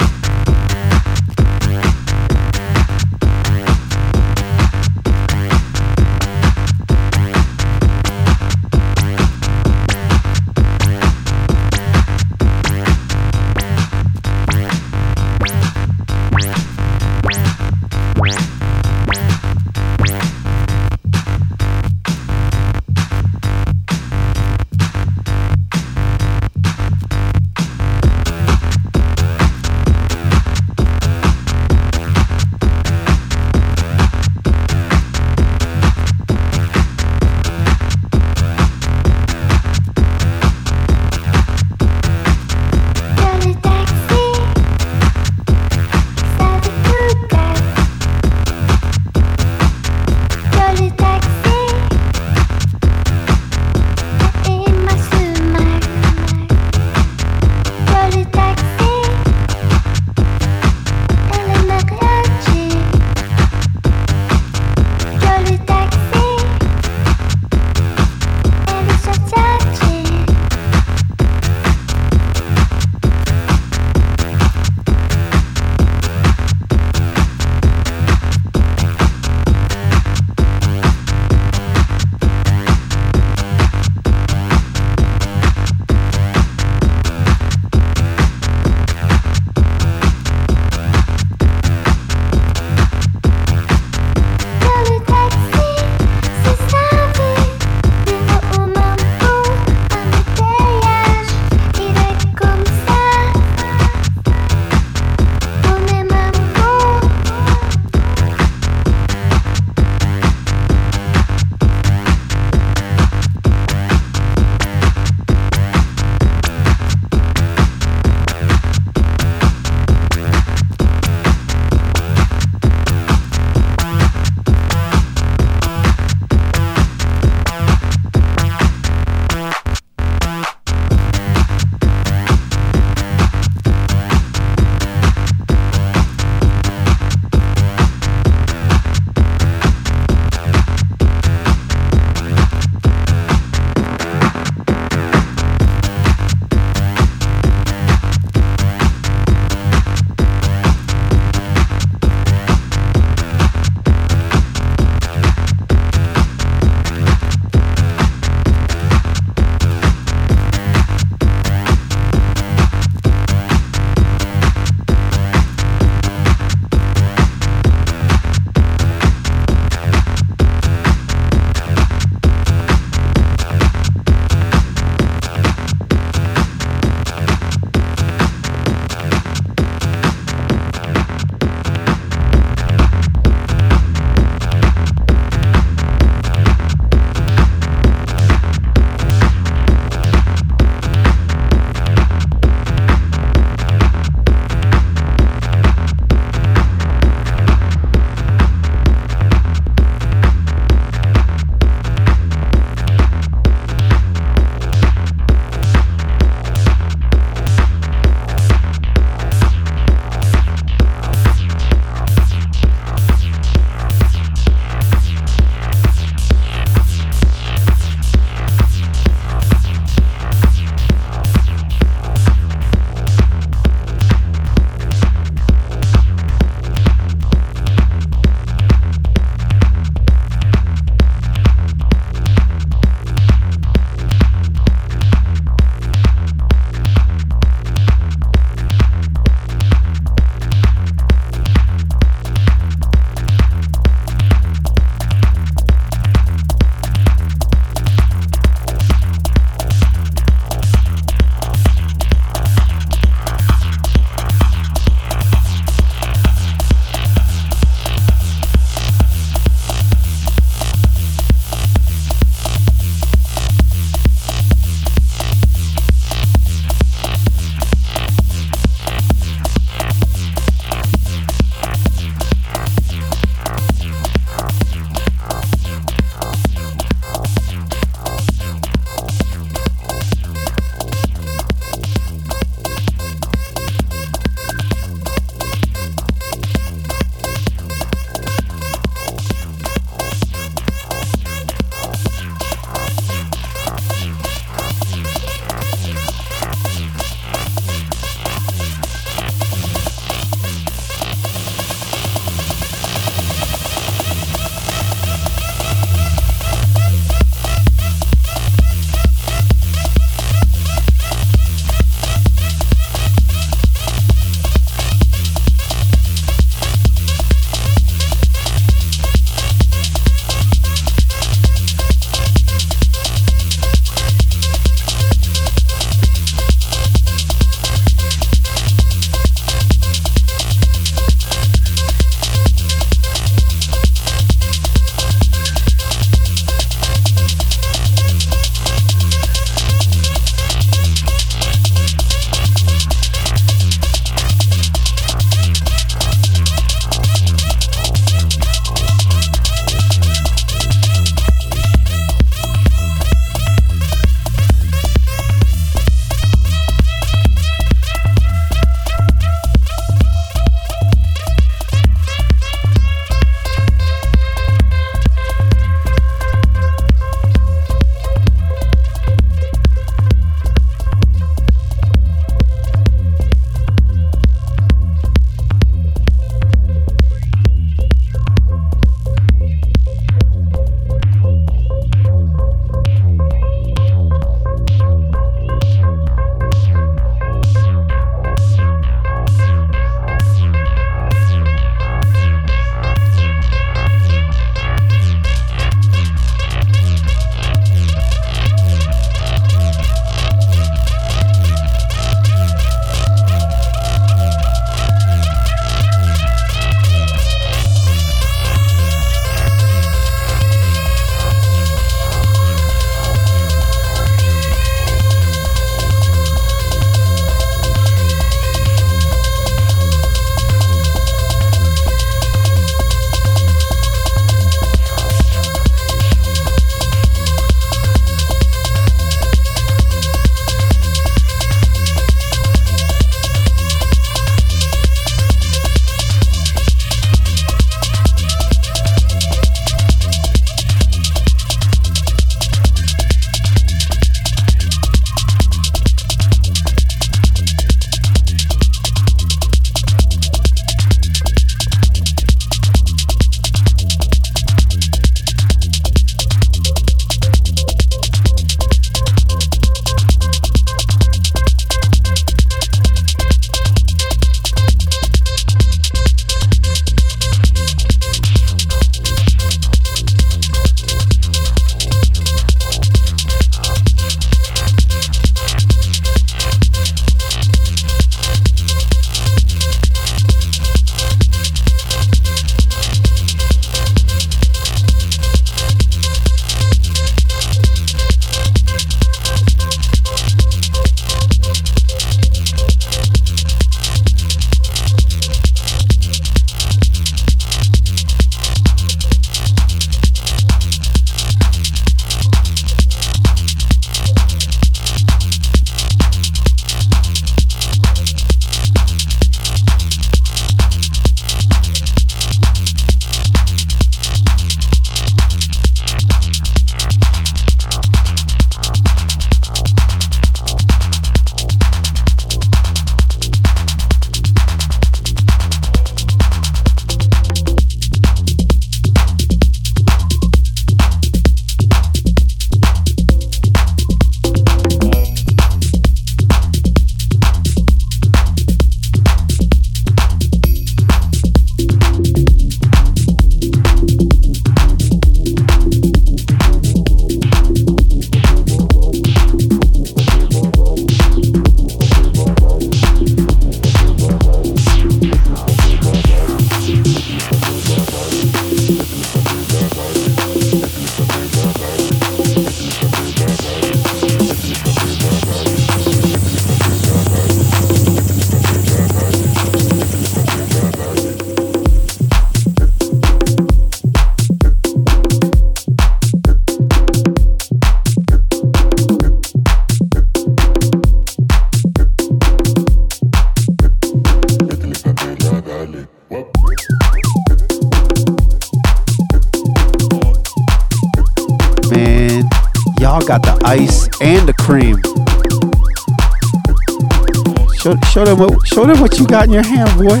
Them what show them what you got in your hand, boy.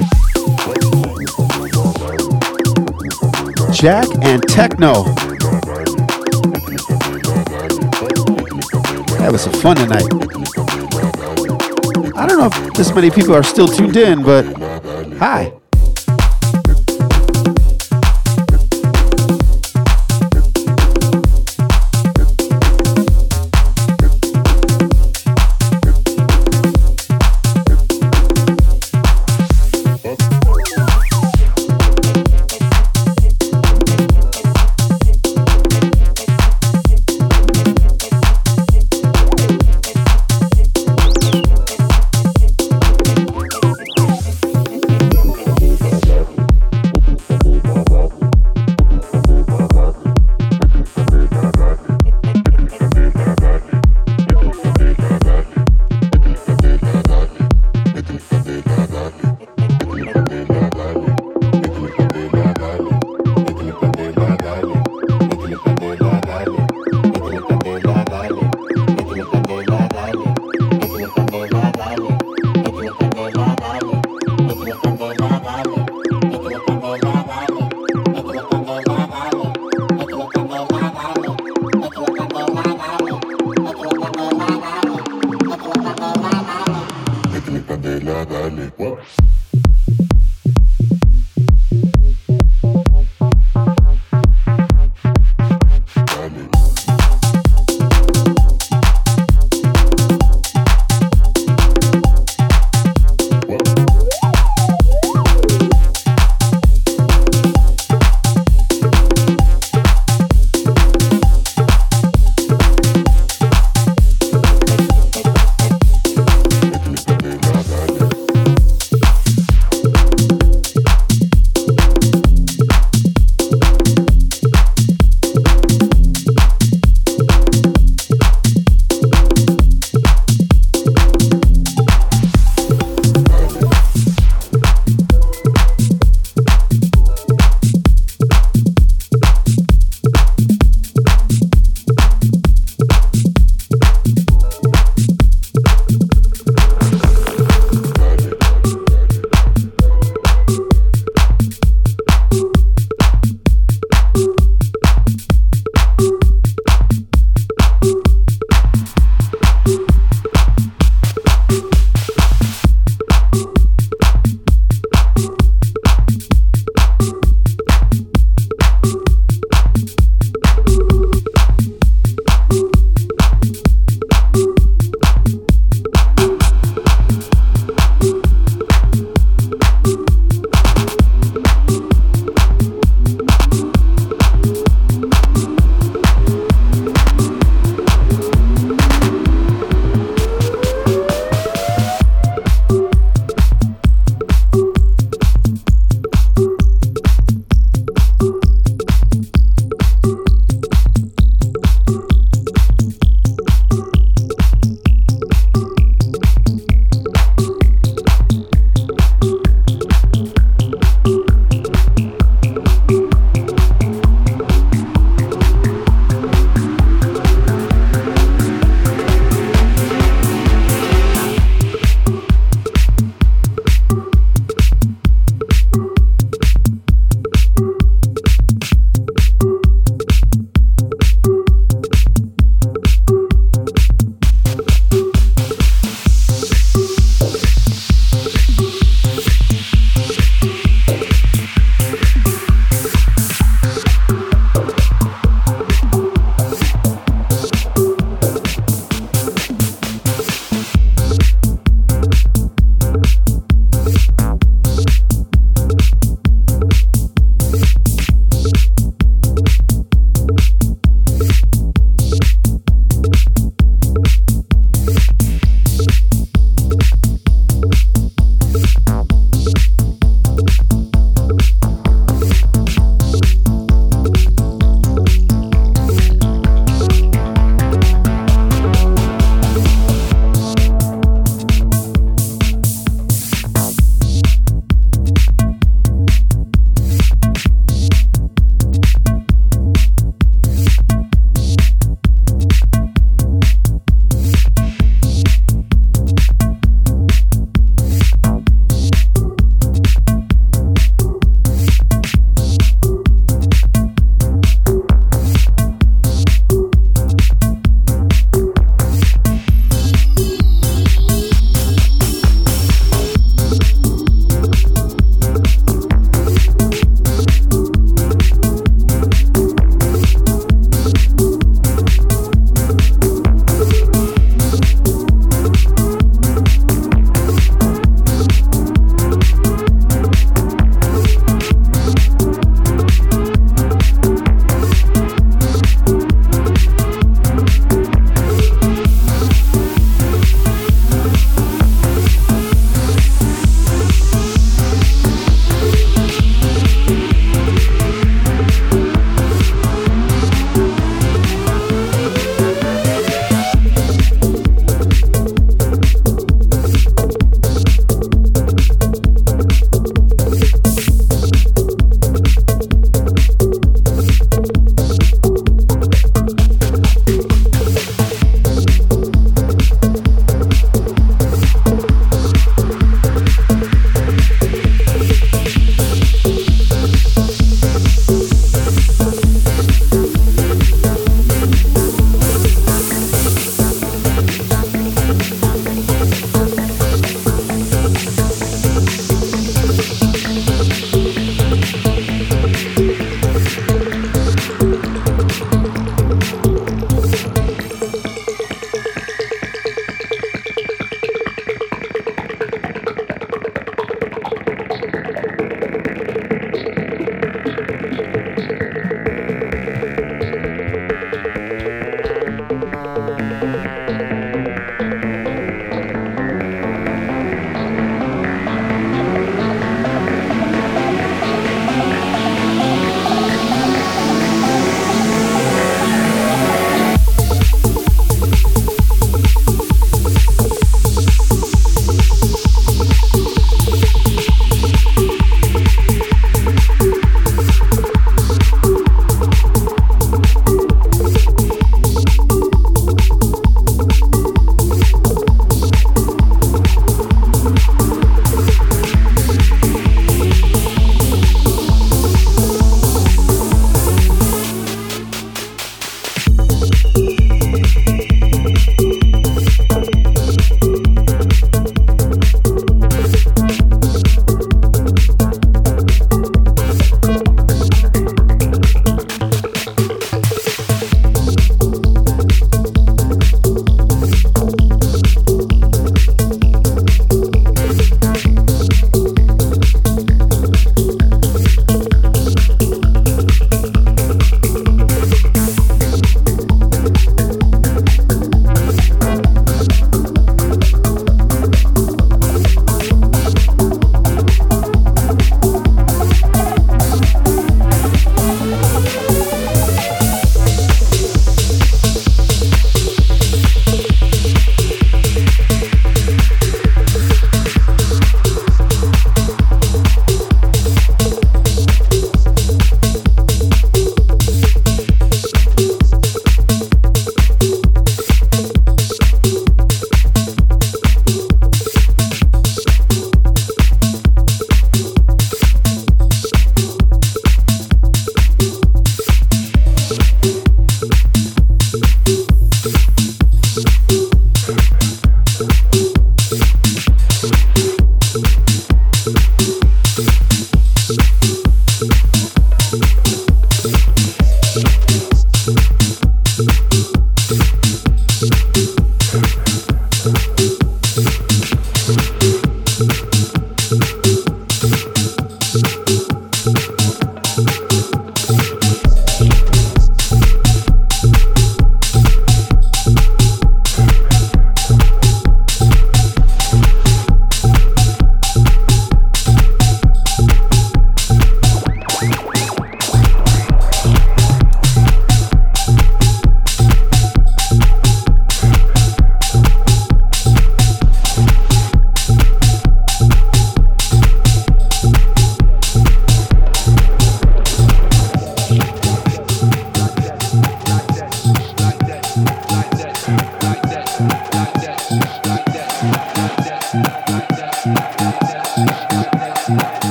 Jack and Techno. Having some fun tonight. I don't know if this many people are still tuned in, but hi.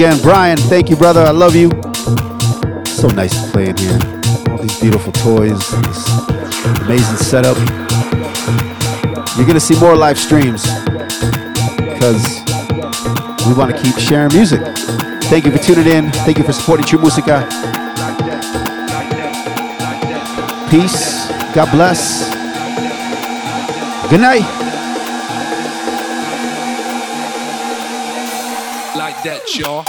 Again, Brian, thank you, brother. I love you. So nice to play in here. All these beautiful toys, this amazing setup. You're gonna see more live streams because we want to keep sharing music. Thank you for tuning in. Thank you for supporting True Musica. Peace. God bless. Good night. Like